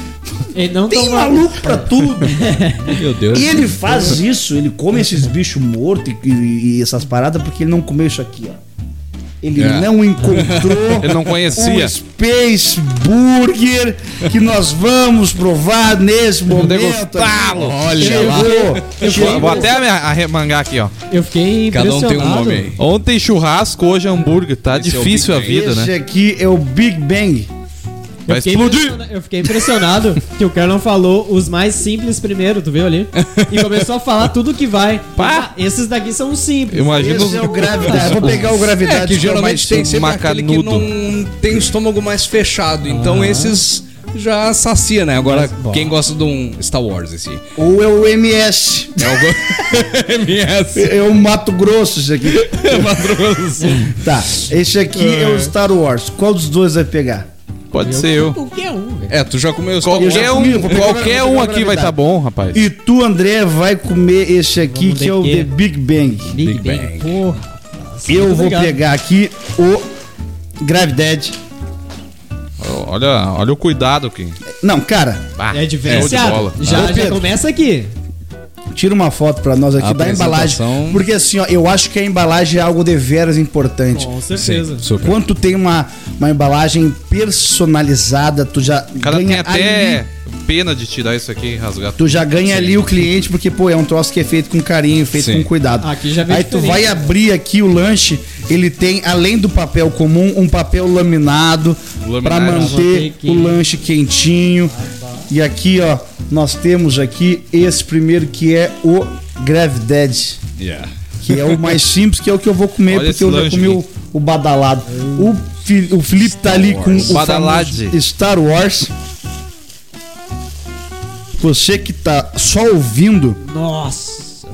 Tem toma- maluco pra tudo. Meu Deus. E ele faz isso, ele come esses bichos mortos e, e- e essas paradas porque ele não comeu isso aqui, ó. Ele É. não encontrou Ele não conhecia. o Space Burger que nós vamos provar nesse momento. degustá-lo. Olha Chegou, lá. chegou. Vou, até arremangar aqui, ó. Eu fiquei Cada um tem um nome aí. Ontem churrasco, hoje hambúrguer. Tá Esse é difícil a Big Bang. vida, Esse né? aqui é o Big Bang. Eu Vai fiquei, explodir. eu fiquei impressionado que o Carlão falou os mais simples primeiro, tu viu ali? E começou a falar tudo que vai. Pá! Ah, esses daqui são simples. Imagina Esse os... é o gravidade. Vou pegar o gravidade. É, que é geralmente tem sempre aquele que macanudo. não tem o estômago mais fechado. Então esses já sacia, né? Agora, Mas, quem gosta de um Star Wars, esse? Ou é o MS. É o MS. É o Mato Grosso isso aqui. Tá, esse aqui é o Star Wars. Qual dos dois vai pegar? Pode ser eu. Qualquer um, velho. É, tu já comeu os Eu já Qualquer comi, eu um, qualquer um aqui vai estar bom, rapaz. E tu, André, vai comer esse aqui, Vamos que é o The? Big Bang. Big, Big Bang. Bang. Porra. Eu Muito vou legal. pegar aqui o Gravidade. Olha, olha o cuidado aqui. Não, cara, Ah, É diferenciado. bola. Já, já começa aqui. Tira uma foto pra nós aqui da embalagem. Porque assim, ó, eu acho que a embalagem é algo deveras importante. Com Sim, certeza. super. Quando tu tem uma, uma embalagem personalizada, tu já O cara tem ganha até ali, pena de tirar isso aqui e rasgar. tu já ganha ali o cliente, porque, pô, é um troço que é feito com carinho, feito Sim. com cuidado. Aqui já vem Aí tu vai abrir aqui o lanche, ele tem, além do papel comum, um papel laminado Laminado. pra Manter manter quente. o lanche quentinho. E aqui, ó, nós temos aqui esse primeiro que é o Gravidade. Yeah. Que é o mais simples, que é o que eu vou comer, Olha porque eu já comi o, o badalado. O, Fi- o Felipe tá ali com o Badalade. famoso Star Wars. Você que tá só ouvindo, Nossa.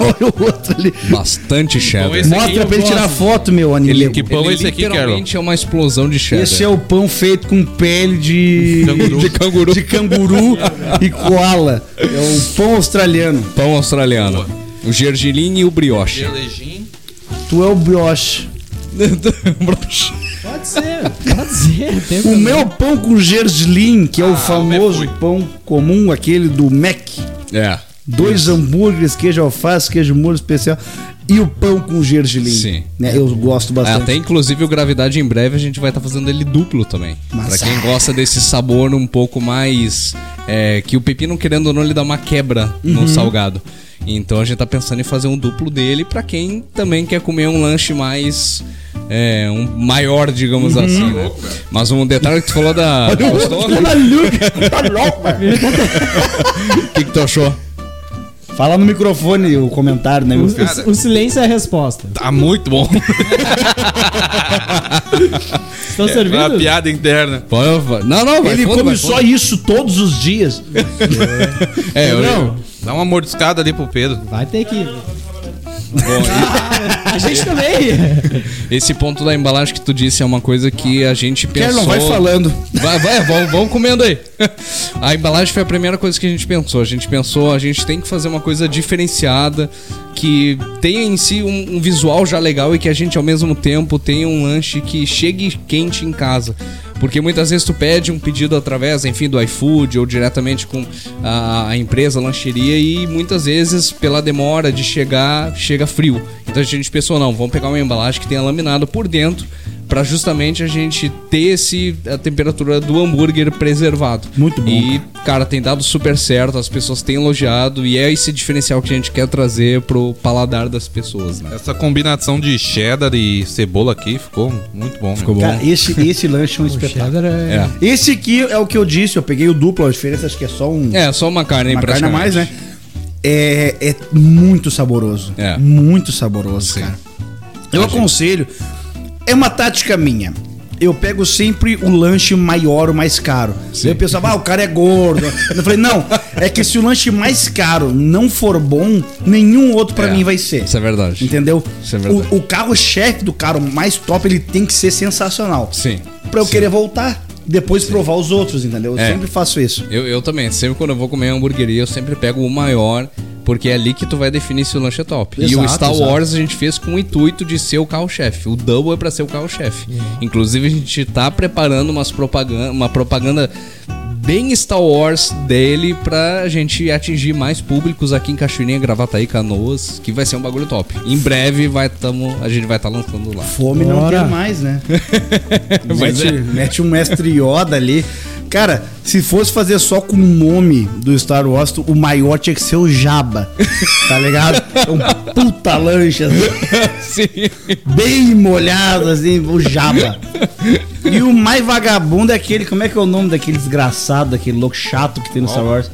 Olha o outro ali. Bastante cheddar. Mostra eu pra ele tirar foto, meu Ele- anime. que pão é esse aqui, Carol? é uma explosão de cheddar. Esse é o pão feito com pele de Canguru. de canguru, de canguru e koala. É o pão australiano. Pão australiano. O gergelim e o brioche. Gelejinho. Tu é o brioche. Pode ser, pode ser. O meu pão com gergelim, que é o Ah, famoso pão comum, aquele do Mac. é. Dois hambúrgueres, queijo alface, queijo molho especial e o pão com gergelim. Sim. Né? Eu gosto bastante. Até inclusive o Gravidade em breve a gente vai estar fazendo ele duplo também. Pra quem gosta desse sabor um pouco mais. é, que o pepino, querendo ou não, ele dá uma quebra Uhum. no salgado. Então a gente tá pensando em fazer um duplo dele pra quem também quer comer um lanche mais. É, um maior, digamos Uhum. assim, né? Mas um detalhe que tu falou da. Gostou? O que, que tu achou? Fala no microfone o comentário, né? O, o silêncio é a resposta. Tá muito bom. Estão Uma servindo? piada interna. Não, não, vai Ele fundo, come vai só isso todos os dias. É, eu, Não, Dá uma mordiscada ali pro Pedro. vai ter que. Bom, A gente também. Esse ponto da embalagem que tu disse é uma coisa que a gente pensou. Kerlon, vai falando. Vai, vai, vamos, vamos comendo aí. A embalagem foi a primeira coisa que a gente pensou. A gente pensou, a gente tem que fazer uma coisa diferenciada, que tenha em si um, um visual já legal e que a gente ao mesmo tempo tenha um lanche que chegue quente em casa. Porque muitas vezes tu pede um pedido através, enfim, do iFood ou diretamente com a, empresa, a lancheria, e muitas vezes, pela demora de chegar, chega frio. Então a gente pensou, não, vamos pegar uma embalagem que tenha laminado por dentro para justamente a gente ter esse, a temperatura do hambúrguer preservado. Muito bom, E, cara, tem dado super certo, as pessoas têm elogiado, e é esse diferencial que a gente quer trazer pro paladar das pessoas, né? Essa combinação de cheddar e cebola aqui ficou muito bom. Ficou bom. Cara, esse, esse lanche é um espetáculo. é. É. Esse aqui é o que eu disse, eu peguei o duplo, a diferença acho que é só um. É, só uma carne, uma carne a mais, né? É, é muito saboroso. É. Muito saboroso, Sim. cara. Eu aconselho. É uma tática minha. Eu pego sempre o lanche maior, o mais caro. Sim. O pessoal, ah, o cara é gordo. Eu falei, não, é que se o lanche mais caro não for bom, nenhum outro pra É, mim vai ser. Isso é verdade. Entendeu? Isso é verdade. o, o carro-chefe do cara mais top, ele tem que ser sensacional. Sim. Pra eu Sim. querer voltar. Depois provar os outros, entendeu? Eu É. sempre faço isso. Eu, eu também, sempre quando eu vou comer hamburgueria, eu sempre pego o maior, porque é ali que tu vai definir se o lanche é top. e o Exato, Star exato. Wars a gente fez com o intuito de ser o carro-chefe. O Double é pra ser o carro-chefe. Inclusive, a gente tá preparando umas propaganda, uma propaganda bem Star Wars dele pra gente atingir mais públicos aqui em Cachoeirinha, Gravataí, Canoas, que vai ser um bagulho top. Em breve vai tamo, a gente vai estar lançando lá. Fome não Bora. tem mais, né? Mete, é. mete um mestre Yoda ali. Cara, se fosse fazer só com o nome do Star Wars, o maior tinha que ser o Jabba. Tá ligado? É um puta lanche, assim, Sim. bem molhado, assim, o Jabba. E o mais vagabundo é aquele, como é que é o nome daquele desgraçado, daquele louco chato que tem no Star Wars?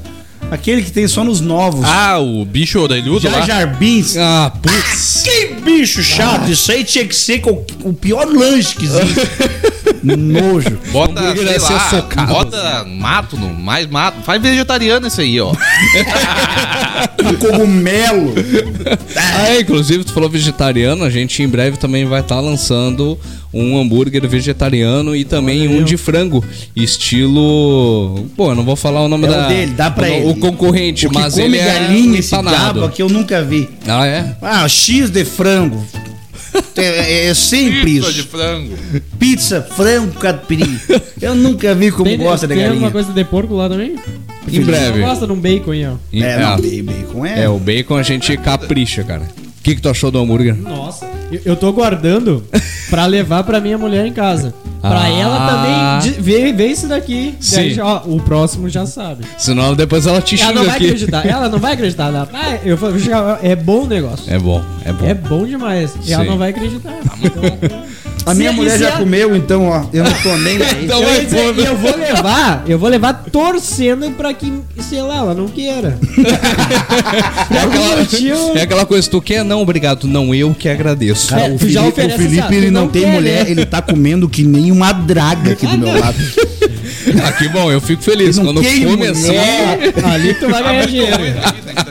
Aquele que tem só nos novos. Ah, o bicho orelhudo Jar lá. Jar Binks. Ah, putz. Que bicho chato! Isso aí tinha que ser com o pior lanche que existe. Nojo. Bota, sei lá, socado. bota mato, no, mais mato. Faz vegetariano esse aí, ó. Um cogumelo. Ah, é, inclusive, tu falou vegetariano, a gente em breve também vai estar lançando um hambúrguer vegetariano e também um de frango, estilo... Pô, eu não vou falar o nome É da... o dele, dá pra o, ele. O concorrente, O que mas come ele é galinha, esse empanado. diabo que eu nunca vi. Ah, é? Ah, X de frango. É, é sempre Pizza isso. de frango. Pizza, frango, catupiry. Eu nunca vi como Tem, gosta de tem galinha. alguma coisa de porco lá também? Em breve. Eu gosto de um bacon aí, ó. É, ah, não, bacon é. é, o bacon a gente capricha, cara. O que, que tu achou do hambúrguer? Nossa, eu, eu tô guardando pra levar pra minha mulher em casa. Pra Ah. ela também ver, ver isso daqui. Daí Sim. já, ó, o próximo já sabe. Senão depois ela te Ela xinga não vai aqui. acreditar. Ela não vai acreditar. Ela, vai, eu é bom o negócio. É bom, é bom. É bom demais. E ela não vai acreditar. A minha Se- mulher já comeu, então, ó. Eu não tô nem aí. Então eu, dizer, né? e eu vou levar, eu vou levar torcendo pra que, sei lá, ela não queira. É aquela, motivo- é aquela coisa, tu quer? Não, obrigado. Não, eu que agradeço. Cara, É, o Felipe, o Felipe assim, ah, ele não, não tem quer, mulher, né? ele tá comendo que nem uma draga aqui do meu lado. Ah, que bom, eu fico feliz. Não Quando come assim. mulher. É, ali tu vai ganhar dinheiro.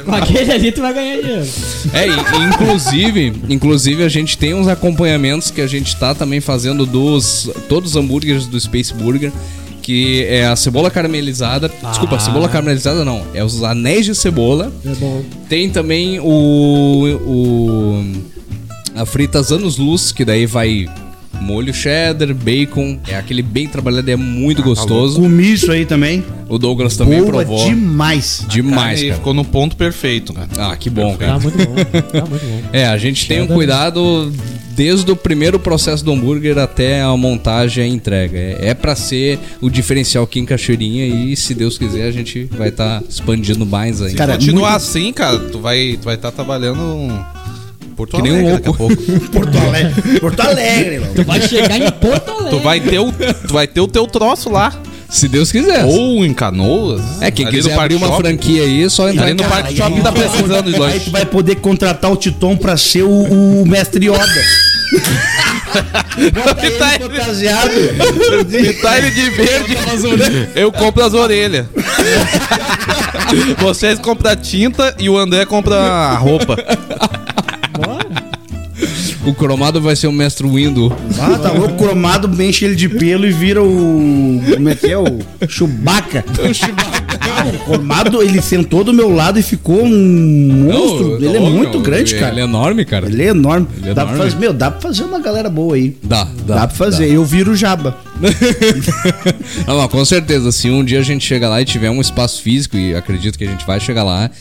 Com aquele ali tu vai ganhar dinheiro. É, e- inclusive, inclusive a gente tem uns acompanhamentos que a gente tá também fazendo dos todos os hambúrgueres do Space Burger, que é a cebola caramelizada. Desculpa, Ah. cebola caramelizada não, é os anéis de cebola. É bom. Tem também o o a fritas anos luz, que daí vai molho cheddar, bacon, é aquele bem trabalhado, é muito gostoso. Comi isso aí também. O Douglas também Boa provou. demais. Demais, cara. ficou no ponto perfeito, cara. Ah, que bom, Tá cara. muito bom. Tá muito bom. É, a gente tem um Cheddar. cuidado desde o primeiro processo do hambúrguer até a montagem e a entrega. É, é para ser o diferencial aqui em Cachoeirinha e, se Deus quiser, a gente vai estar expandindo mais ainda. Cara, Continuar muito- assim, cara, tu vai tu vai estar trabalhando Porto Que nem um Alegre daqui a louco. pouco. Porto Alegre. Porto Alegre, irmão. Tu vai chegar em Porto Alegre. Tu vai ter o tu vai ter o teu troço lá. se Deus quiser. Ou em Canoas. é, quem ali quiser no abrir uma Shopping. franquia aí, é só entrar Ali no. Parque Shopping tá precisando de Aí lanche. tu vai poder contratar o Titon pra ser o, o mestre Yoda. Bota ele Tá ele- fantasiado. Pintar ele de verde. Eu compro as orelhas. Vocês compram a tinta e o André compra a roupa. O cromado vai ser o mestre Windu. Ah, tá louco, cromado, enche ele de pelo e vira o. Como é que é? O Chewbacca. O Chewbacca. O cromado, ele sentou do meu lado e ficou um monstro. Não, ele é muito não, grande, ele, cara. Ele é enorme, cara. Ele é enorme. Ele é dá enorme. Pra fazer, meu, dá pra fazer uma galera boa aí. Dá, Dá, dá. pra fazer. Eu viro o Jaba. Não, mas com certeza, se um dia a gente chegar lá e tiver um espaço físico, e acredito que a gente vai chegar lá,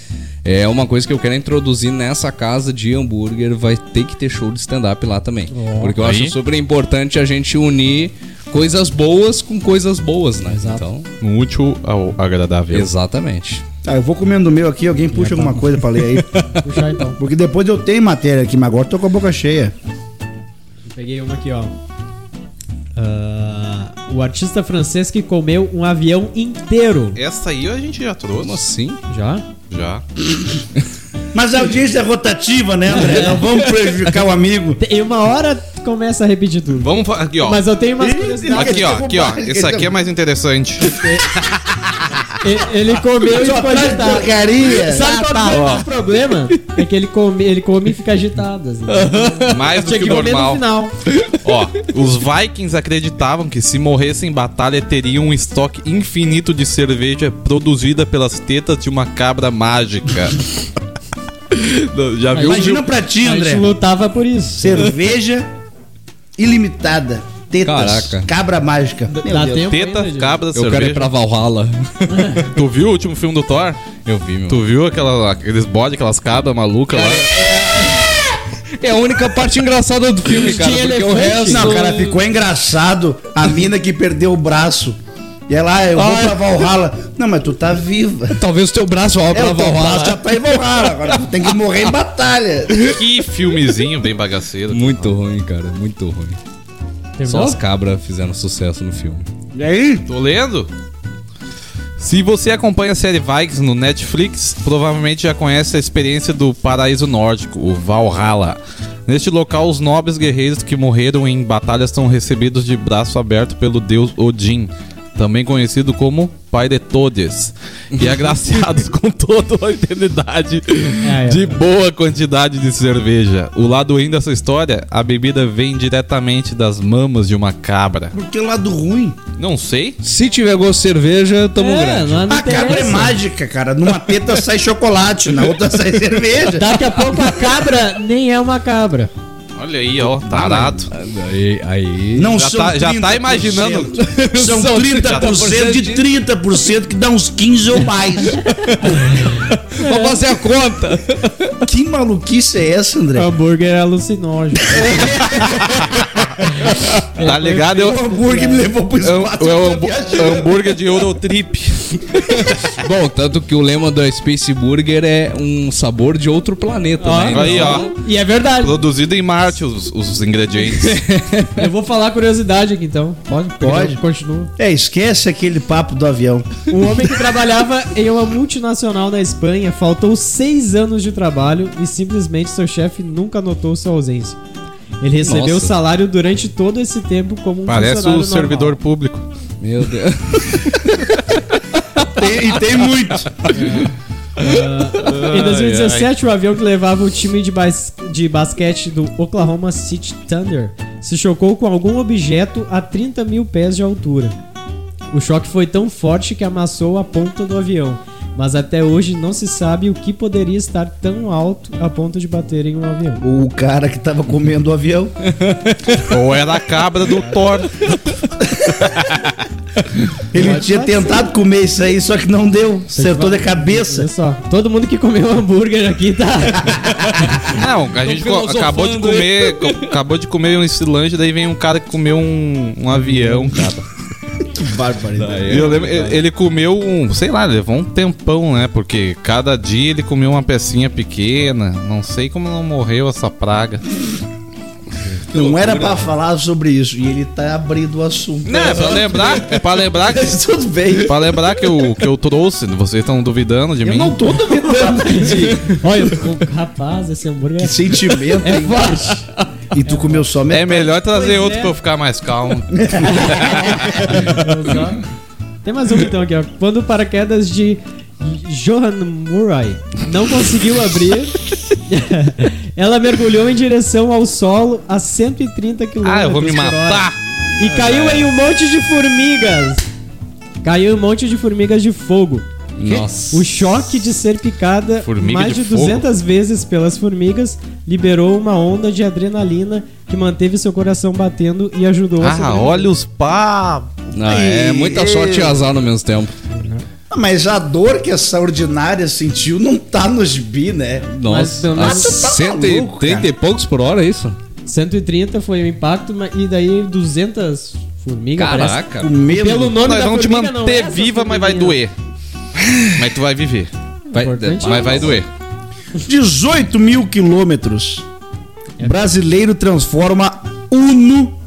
é uma coisa que eu quero introduzir nessa casa de hambúrguer, vai ter que ter show de stand-up lá também. porque eu aí. acho super importante a gente unir coisas boas com coisas boas, né? Então, Um útil ao agradável. exatamente. Tá, eu vou comendo o meu aqui, alguém puxa alguma coisa pra ler aí. Puxar então. Porque depois eu tenho matéria aqui, mas agora eu tô com a boca cheia. Peguei uma aqui, ó. Ah, o artista francês que comeu um avião inteiro. Essa aí a gente já trouxe. Como assim? Já? Já. Mas a audiência é rotativa, né, André? Não vamos prejudicar o amigo. Tem uma hora começa a repetir tudo. Vamos aqui, ó. Mas eu tenho curiosidades. Aqui, ó, aqui, ó. Esse aqui é mais interessante. Ele comeu e ficou agitado. porcaria. Sabe qual Ah, que é tá. o problema? É que ele come, ele come e fica agitado. Assim. Mais do que que o normal. final. Ó, os Vikings acreditavam que se morressem em batalha teriam um estoque infinito de cerveja produzida pelas tetas de uma cabra mágica. Não, Já viu? Imagina pra ti, A André. gente lutava por isso. Cerveja ilimitada. Tetas. Caraca. Cabra mágica. Meu Dá Deus. tempo Teta, ainda, cabra, Eu quero ir cerveja. pra Valhalla. Tu viu o último filme do Thor? Eu vi, meu. Tu viu aquela, aqueles bode, aquelas cabras malucas lá? É a única parte engraçada do filme, cara. Tinha Porque o elefante? resto. Não, cara, ficou engraçado a mina que perdeu o braço. E ela, ah, eu vou Ah, pra Valhalla. Não, mas tu tá viva. Talvez o teu braço vá É, pra o teu Valhalla. braço já tá em Valhalla. Agora tu tem que morrer em batalha. Que filmezinho bem bagaceiro. Muito ruim, cara. Muito ruim. Só Terminou? as cabras fizeram sucesso no filme. E aí? Tô lendo? Se você acompanha a série Vikings no Netflix, provavelmente já conhece a experiência do paraíso nórdico, o Valhalla. Neste local, os nobres guerreiros que morreram em batalhas são recebidos de braço aberto pelo deus Odin, também conhecido como Pai de Todes, e agraciados com toda a eternidade É, é. de boa quantidade de cerveja. O lado ruim dessa história, a bebida vem diretamente das mamas de uma cabra. Porque o lado ruim. Não sei. Se tiver gosto de cerveja, tamo É, grande. não, não A cabra é mágica, cara. Numa teta sai chocolate, na outra sai cerveja. Daqui a pouco a cabra nem é uma cabra. Olha aí, ó, tarado. Aí, aí. Não Já são tá- já tá 30%. imaginando. São São 30% de 30% que dá uns 15 ou mais. Vamos fazer a conta. Que maluquice é essa, André? Hambúrguer é alucinógeno. Tá ligado? Eu, O hambúrguer me levou pro o- espaço. é o hambú- viajando. hambúrguer de Eurotrip. Bom, tanto que o lema da Space Burger é um sabor de outro planeta, Ó, né? Aí, ó. E é verdade. Produzido em Marte os, os ingredientes. Eu vou falar curiosidade aqui então. Pode? Pode. Continua. É, esquece aquele papo do avião. Um homem que trabalhava em uma multinacional na Espanha faltou seis anos de trabalho e simplesmente seu chefe nunca notou sua ausência. Ele recebeu Nossa. salário durante todo esse tempo como um Parece funcionário o servidor normal. público. Meu Deus. Tem- e tem muito. Em 2017, o avião que levava o time de, bas- de basquete do Oklahoma City Thunder se chocou com algum objeto a 30 mil pés de altura. O choque foi tão forte que amassou a ponta do avião, mas até hoje não se sabe o que poderia estar tão alto a ponto de bater em um avião. O cara que tava comendo o avião. Ou era a cabra do Thor. Ele Pode tinha tentado comer isso aí, só que não deu. Acertou de Olha cabeça. só, todo mundo que comeu hambúrguer aqui tá. Não, a gente acabou de aí. comer. co- acabou de comer esse lanche, daí vem um cara que comeu um, um avião, cara. Que barbaridade. Eu lembro, ele ele comeu um, sei lá, levou um tempão, né? Porque cada dia ele comeu uma pecinha pequena. Não sei como não morreu essa praga. Não era pra falar sobre isso. E ele tá abrindo o assunto. Não, é pra lembrar, é pra lembrar que. Tudo bem. Pra lembrar que eu, que eu trouxe, vocês estão duvidando de Eu mim? não tô duvidando de Olha, rapaz, esse hambúrguer que é, sentimento. é hein? forte. E tu comeu só É metade. melhor trazer Pois outro é. pra eu ficar mais calmo. Tem mais um então aqui, ó. Quando o paraquedas de Johan Murray não conseguiu abrir, ela mergulhou em direção ao solo a 130 km. Ah, eu vou me matar. E caiu em um monte de formigas. Caiu em um monte de formigas de fogo. Nossa. O choque de ser picada Formiga mais de de, fogo? 200 vezes pelas formigas liberou uma onda de adrenalina que manteve seu coração batendo e ajudou a Ah, olha os papos. Não, é muita sorte e azar no mesmo tempo. Ah, Mas a dor que essa ordinária sentiu não tá no gibi, né? Mas, Nossa, menos- tu tá 130 maluco, cara. e poucos por hora, é isso? 130 foi o impacto, e daí 200 formigas. parece. Caraca. O mesmo. Pelo nome Nós da vamos te formiga, não é manter essa viva, mas vai doer. Mas tu vai viver. Vai, Importante. Mas vai doer. 18 mil quilômetros. Brasileiro transforma Uno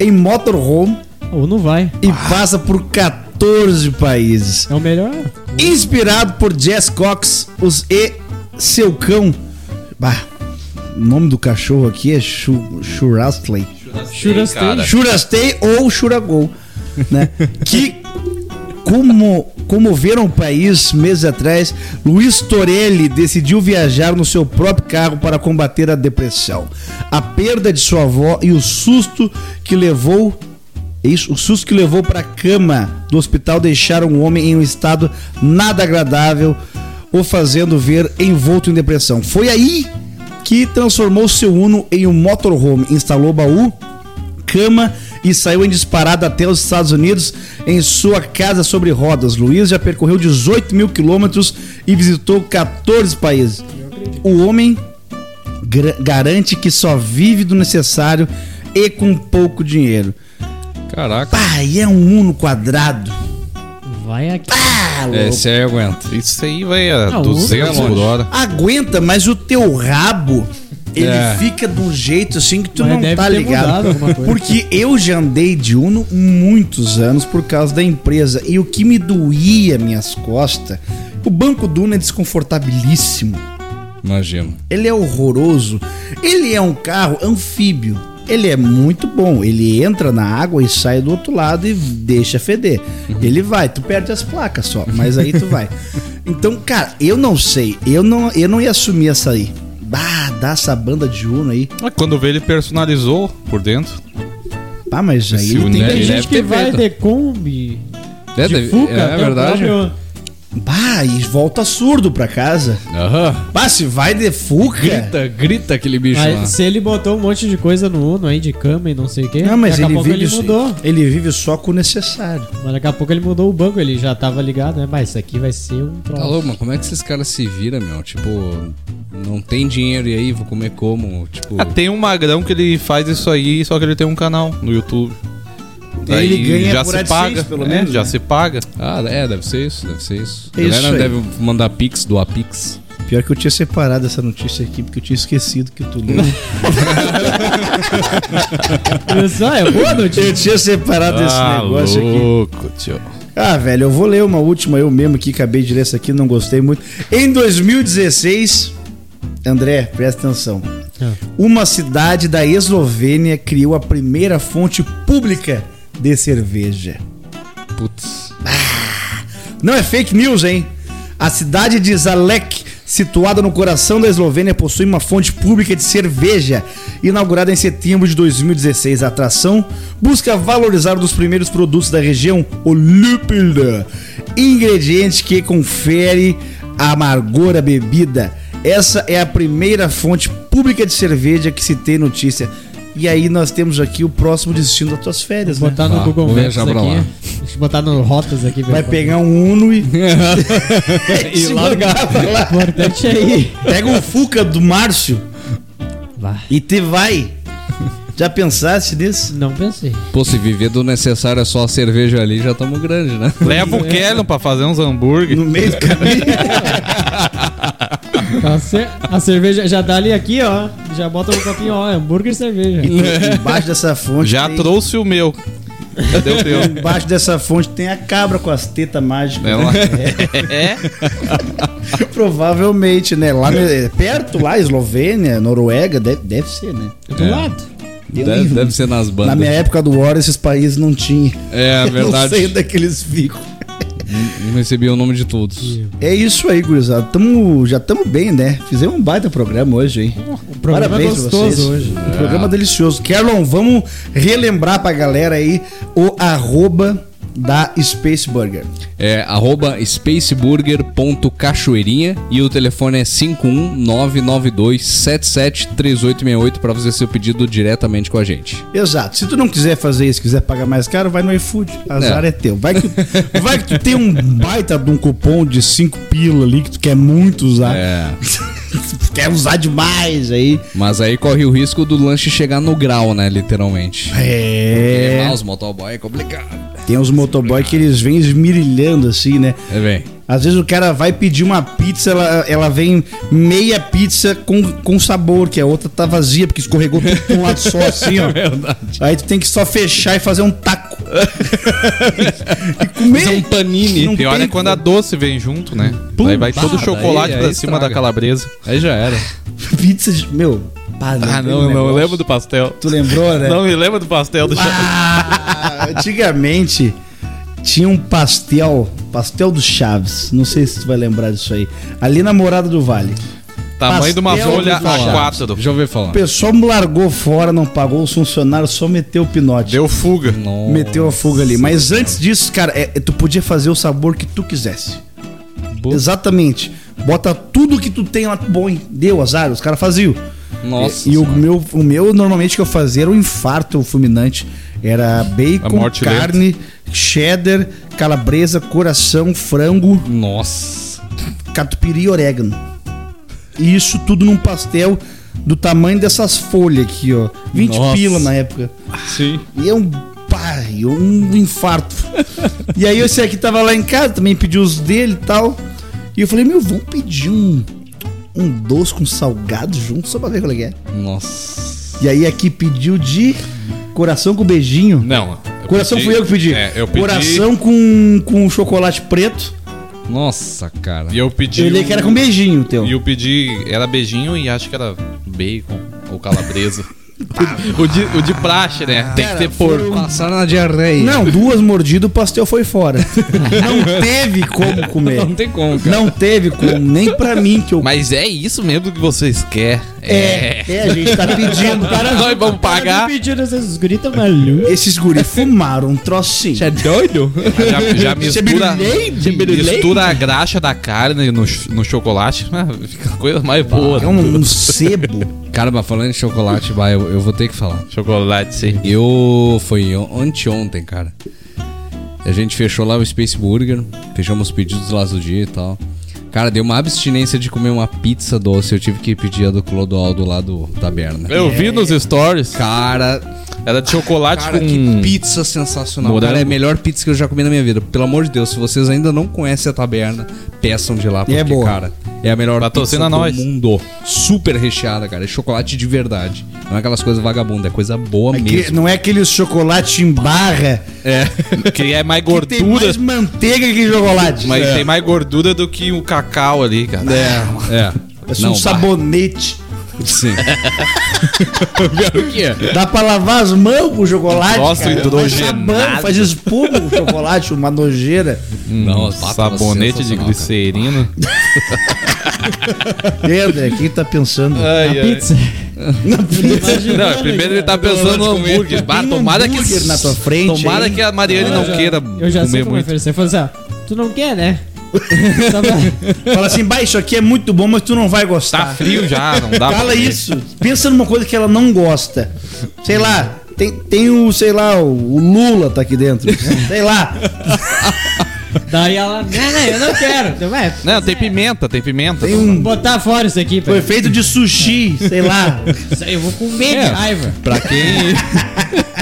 em motorhome Ou não vai. e passa por 14 países. É o melhor. Inspirado por Jess Cox, os E Seu Cão. Bah, o nome do cachorro aqui é Chu-. Churastei. cara. Churastei ou Churagol, né? que como comoveram o país meses atrás, Luiz Torelli decidiu viajar no seu próprio carro para combater a depressão, a perda de sua avó e o susto que levou isso, o susto que levou para a cama do hospital deixaram o homem em um estado nada agradável, o fazendo ver envolto em depressão. Foi aí que transformou seu Uno em um motorhome, instalou baú, cama e saiu em disparada até os Estados Unidos em sua casa sobre rodas. Luiz já percorreu 18 mil quilômetros e visitou 14 países. O homem garante que só vive do necessário e com pouco dinheiro. Caraca. Pá, e é um Uno quadrado. Vai aqui. Ah, louco. Esse aí aguenta. Isso aí vai a Não, 200 usa por hora. Aguenta, mas o teu rabo ele É. fica de um jeito assim que tu Mas não tá ligado. Porque eu já andei de Uno muitos anos por causa da empresa. E o que me doía minhas costas, o banco do Uno é desconfortabilíssimo. Imagino. Ele é horroroso. Ele é um carro anfíbio. Ele é muito bom. Ele entra na água e sai do outro lado e deixa feder. Ele vai, tu perde as placas só, mas aí tu vai. Então, cara, eu não sei. Eu não, eu não ia assumir essa aí. Bah, dá essa banda de Uno aí. Mas Quando vê, ele personalizou por dentro. Bah, mas aí Esse Uno tem é- Tem. Ele gente deve que ter vai de Kombi, É, de deve- Fuca, é o verdade. próprio- Bah, e volta surdo pra casa. Aham. Bah, se vai de Fuca... Grita, grita aquele bicho Aí, lá. se ele botou um monte de coisa no Uno aí, de cama e não sei o quê, Não, mas daqui ele a pouco vive, ele mudou. ele vive só com o necessário. Mas daqui a pouco ele mudou o banco, ele já tava ligado, né? Mas isso aqui vai ser um troço. Tá louco, mas como é que esses caras se viram, meu? Tipo, não tem dinheiro e aí vou comer como? Tipo, Ah, tem um magrão que ele faz isso aí, só que ele tem um canal no YouTube. Ele ganha já por se AdSense, paga, pelo é, menos, já né? se paga. ah, é, deve ser isso, deve ser isso. A Isso galera aí. deve mandar pix do Apix. Pior que eu tinha separado essa notícia aqui, porque eu tinha esquecido que tu leu. Só é boa notícia. eu tinha separado esse negócio aqui. louco, tio. Ah, velho, eu vou ler uma última eu mesmo aqui, acabei de ler essa aqui, não gostei muito. Em 2016, André, presta atenção. Ah. Uma cidade da Eslovênia criou a primeira fonte pública de cerveja. Putz. Não é fake news, hein? A cidade de Zalek, situada no coração da Eslovênia, possui uma fonte pública de cerveja. Inaugurada em setembro de 2016, a atração busca valorizar um dos primeiros produtos da região, o lúpulo, ingrediente que confere a amargor à bebida. Essa é a primeira fonte pública de cerveja que se tem notícia. E aí nós temos aqui o próximo destino das tuas férias, né? Botar no Vá, Google vou Maps aqui. lá. Deixa eu botar no Rotas aqui. Vai pegar um Uno e... E largar. pra lá. O importante é ir. Pega um Fuca do Márcio Vai. e te vai. Já pensaste nisso? Não pensei. Pô, se viver do necessário é só a cerveja ali, já tamo grande, né? Leva o Kellon pra fazer uns hambúrguer. No meio do caminho. A, ce- a cerveja já dá ali aqui, ó. Já bota no copinho, ó. Hambúrguer e cerveja. Embaixo dessa fonte. Já tem, trouxe o meu. Cadê o teu? Embaixo dessa fonte tem a cabra com as tetas mágicas. É, lá. é? Provavelmente, né? Lá é perto, lá, Eslovênia, Noruega, deve, deve ser, né? Do É. lado. Deve, deve ser nas bandas. Na minha época do War, esses países não tinham. É, Eu não sei verdade. onde é que eles ficam. Não recebi o nome de todos. É isso aí, gurizada. Tamo, já estamos bem, né? Fizemos um baita programa hoje, hein? O programa é Parabéns pra gostoso vocês. hoje. Um programa delicioso. Kerlon, vamos relembrar pra galera aí o arroba da Space Burger. É arroba spaceburger.cachoeirinha e o telefone é 51992773868 para fazer seu pedido diretamente com a gente. Exato. Se tu não quiser fazer isso, quiser pagar mais caro, vai no iFood. Azar é, É. teu. Vai que, vai que tu tem um baita de um cupom de 5 pila ali que tu quer muito usar. É, quer usar demais aí. mas aí corre o risco do lanche chegar no grau, né, literalmente. É. Ah, os motoboy é complicado. Tem uns motoboy que eles vêm esmirilhando assim, né? É bem. Às vezes o cara vai pedir uma pizza, ela, ela vem meia pizza com, com sabor, que a outra tá vazia, porque escorregou tudo pra um lado só, assim, ó. Verdade. Aí tu tem que só fechar e fazer um taco. e comer. Fazer um panini. Não Pior tem é quando a doce vem junto, né? Pum, aí vai todo o chocolate daí- pra aí cima estraga. da calabresa. Aí já era. Pizza de. Meu. Ah, do não, não, eu lembro do pastel. Tu lembrou, né? Não me lembro do pastel do chocolate. Ah, antigamente tinha um pastel, pastel do Chaves. Não sei se tu vai lembrar disso aí. Ali na Morada do Vale. Tamanho de uma folha do Chaves. A4. Já ouvi O falar. pessoal me largou fora, não pagou os funcionários, só meteu o pinote. Deu fuga. Nossa. Meteu a fuga ali. Mas antes disso, cara, é- tu podia fazer o sabor que tu quisesse. Boa. Exatamente. Bota tudo que tu tem lá bom. hein? Deu azar, os caras faziam. Nossa. E o Senhora. meu, o meu, normalmente, que eu fazia era o infarto fulminante. Era A bacon, morte carne, cheddar, calabresa, coração, frango, Nossa. catupiry e orégano. E isso tudo num pastel do tamanho dessas folhas aqui, ó. 20 Nossa. pila na época. Sim. E é um pai, um infarto. e aí esse aqui tava lá em casa, também pediu os dele e tal. E eu falei, meu, vamos pedir um, um doce com salgado junto, só pra ver qual é que é. Nossa. E aí aqui pediu de coração com beijinho. Não. Eu Coração pedi- fui eu que pedi. É, eu pedi. Coração com, com chocolate preto Nossa, cara. E eu pedi. Eu li que era com beijinho teu. E eu pedi. Era beijinho e acho que era bacon ou calabresa. o, de, o de praxe, né? Tem que Cara, ter porco. foram- Passaram na diarreia. Não, duas mordidas, o pastel foi fora. Não teve como comer. Não tem como, cara. Não teve como, nem pra mim que eu. Mas é isso mesmo que vocês querem. É, é, a gente tá pedindo. Nós vamos pagar. pedindo esses gritos malucos. Esses guri fumaram um trocinho. Você é doido? Já, já mistura, Chebirulei? mistura a graxa da carne no, no chocolate. ah, Fica a coisa mais boa. É um, um sebo. Cara, mas falando em chocolate, vai, eu, eu vou ter que falar. Chocolate, sim. Eu. Foi on- anteontem, cara. A gente fechou lá o Space Burger, fechamos os pedidos lá do dia e tal. Cara, deu uma abstinência de comer uma pizza doce. Eu tive que pedir a do Clodoaldo lá do Taberna. Eu vi nos stories. Cara, Era de chocolate cara, com. que pizza sensacional. Morango. Cara, é a melhor pizza que eu já comi na minha vida. Pelo amor de Deus, se vocês ainda não conhecem a Taberna, peçam de lá, porque, é boa. cara, é a melhor Patrocina pizza nós. do mundo. Super recheada, cara. É chocolate de verdade. Não é aquelas coisas vagabundas, é coisa boa Aqui- mesmo. não é aquele chocolate em barra É. Que é mais que tem gordura. mais manteiga que chocolate. Mas tem mais gordura do que o cacau ali, cara. É. É. Parece um sabonete. Sim. o que é? Dá pra lavar as mãos com o chocolate. Nossa, cara. hidrogenado. Faz espuma o chocolate, uma nojeira. Nossa, Hum, sabonete de sensacional, glicerina. E aí, André, quem tá pensando? Ai, ai. Pizza. Não, primeiro ele tá pensando no hambúrguer. Bah, tomara que. na tua frente, Tomara hein? que a Mariane não queira Eu já sei comer como muito. oferecer. Falei assim, ó, tu não quer, né? Bom. Fala assim, bah, isso aqui é muito bom, mas tu não vai gostar. Tá frio já, não dá Fala isso. Pensa numa coisa que ela não gosta. Sei lá, tem, tem o, sei lá, o, o Lula tá aqui dentro. sei lá. Daí ela, não, não, eu não quero. Eu, "Ué, Não, tem pimenta, tem pimenta. Tem um. botar fora isso aqui. Foi feito de sushi, sei lá. Eu vou comer É. de raiva. Pra quem.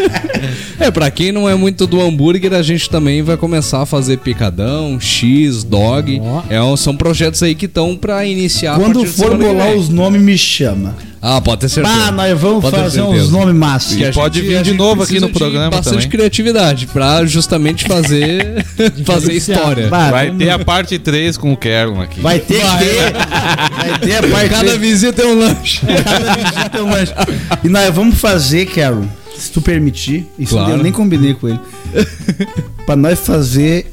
é, pra quem não é muito do hambúrguer, a gente também vai começar a fazer picadão, X, dog. Ó. É, são projetos aí que estão pra iniciar a Quando for bolar os nomes, me chama. Ah, pode ter certeza. Ah, nós vamos Pode fazer uns nomes massas. E a pode gente- vir a de novo aqui no programa de bastante também. criatividade pra justamente fazer fazer história. Vai, Vai ter a parte 3 com o Kerlon aqui. Vai ter que ter. Vai ter a parte. Cada visita é um lanche. Cada visita é um lanche. E nós vamos fazer, Carol, se tu permitir. Isso Claro. eu nem combinei com ele. pra nós fazer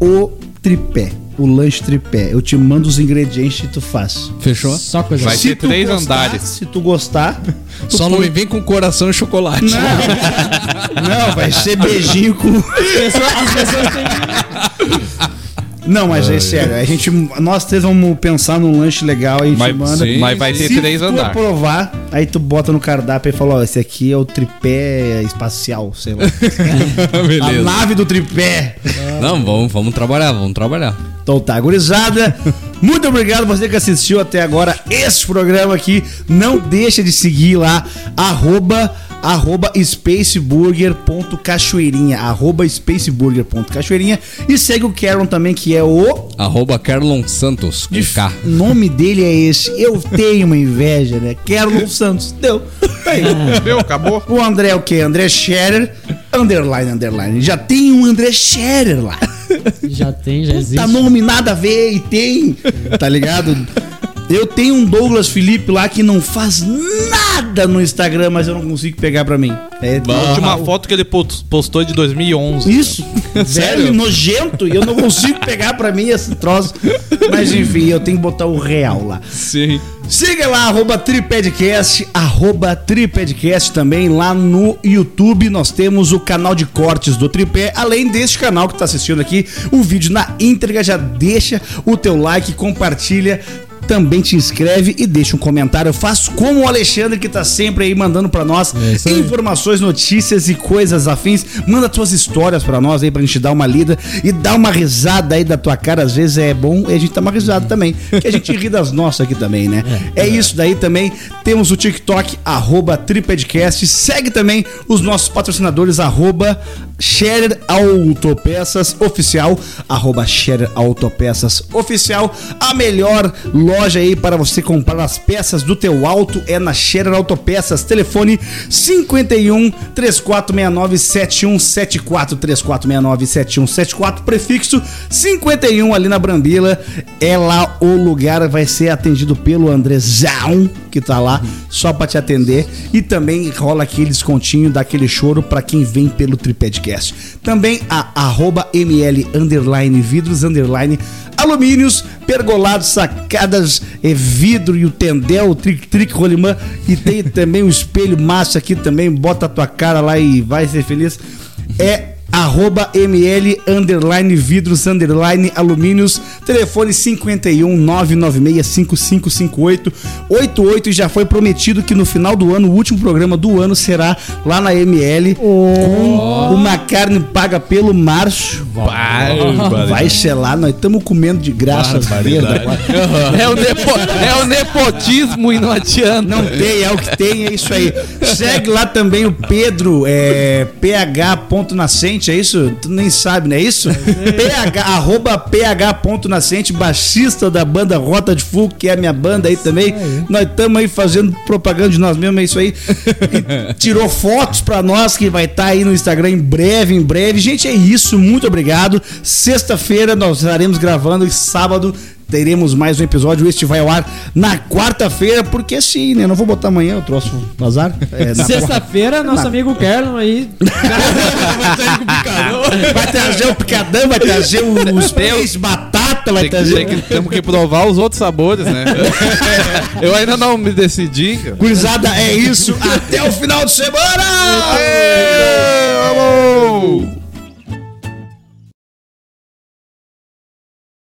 o tripé. O lanche tripé. Eu te mando os ingredientes e tu faz. Fechou? Só coisa Vai boa. ter três gostar, andares. Se tu gostar. tu Só não me vem com coração e chocolate. Não, vai ser beijinho com. As pessoas- As pessoas têm... Não, mas é sério. A gente, nós três vamos pensar num lanche legal e a gente Mas, manda. sim, mas vai ter Se três tu andares. aprovar, aí tu bota no cardápio e fala, ó, esse aqui é o tripé espacial, sei lá. A Beleza. nave do tripé. Não, vamos, vamos trabalhar, vamos trabalhar. Então tá, gurizada. Muito obrigado você que assistiu até agora esse programa aqui. Não deixa de seguir lá, arroba, arroba spaceburger.cachoeirinha, arroba spaceburger.cachoeirinha. E segue o Caron também, que é o... Arroba Carlon Santos, com K. O nome dele é esse. Eu tenho uma inveja, né? Caron Santos. Deu. Aí. Meu, acabou. O André é o quê? André Scherer, underline, underline. Já tem um André Scherer lá. Já tem, já existe. Tá nome nada a ver e tem, tá ligado? Eu tenho um Douglas Felipe lá que não faz nada no Instagram, mas eu não consigo pegar pra mim. É, A última foto que ele post- postou é de 2011. Isso, velho, nojento, e eu não consigo pegar pra mim esse troço. Mas enfim, eu tenho que botar o real lá. Sim. Siga lá, arroba Tripedcast, arroba Tripedcast também lá no YouTube. Nós temos o canal de cortes do Tripé. Além deste canal que tá assistindo aqui, o vídeo na íntegra, já deixa o teu like, compartilha. Também te inscreve e deixa um comentário. Faz como o Alexandre que tá sempre aí mandando pra nós É informações, notícias e coisas afins. Manda tuas histórias pra nós aí pra gente dar uma lida e dar uma risada aí da tua cara. Às vezes é bom e a gente dá uma risada também. Que a gente ri das nossas aqui também, né? É, isso daí também. Temos o TikTok, arroba Tripedcast. Segue também os nossos patrocinadores, arroba Scherer Autopeças Oficial, arroba Scherer Autopeças Oficial, a melhor loja loja aí para você comprar as peças do teu auto é na Scherer Autopeças. Telefone 51 3469 7174 3469 7174 prefixo 51 ali na Brambila. É lá o lugar vai ser atendido pelo Andrezão, que tá lá só para te atender e também rola aquele descontinho daquele choro para quem vem pelo Tripedcast. Também a arroba ml underline vidros underline alumínios, pergolados, sacadas, é vidro e o tendel, o trick-trick, rolimã. E tem também o espelho massa aqui também. Bota a tua cara lá e vai ser feliz. É arroba ml underline vidros underline alumínios. Telefone 51 996 5558 88 e já foi prometido que no final do ano o último programa do ano será lá na ML com uma carne paga pelo março vai lá nós estamos comendo de graça É o, nepo- é o nepotismo e não adianta. não tem, é o que tem, é isso aí. Segue lá também o Pedro, é, ph.nascente, é isso? Tu nem sabe, não é isso? ph, arroba ph.nascente, baixista da banda Rota de Fogo, que é a minha banda aí também. Nós estamos aí fazendo propaganda de nós mesmos, é isso aí. E tirou fotos pra nós, que vai estar aí no Instagram em breve, em breve. Gente, é isso, muito obrigado. Sexta-feira nós estaremos gravando e sábado teremos mais um episódio. Este vai ao ar na quarta-feira, porque sim, né? Não vou botar amanhã o troço no azar. É, na Sexta-feira, nosso amigo Kerlon aí. Vai trazer o picadão, vai trazer os peixes, batata, vai Tem trazer. tem que- temos que provar os outros sabores, né? Eu ainda não me decidi. cara. Gurizada, é isso. Até o final de semana! Aê, alô!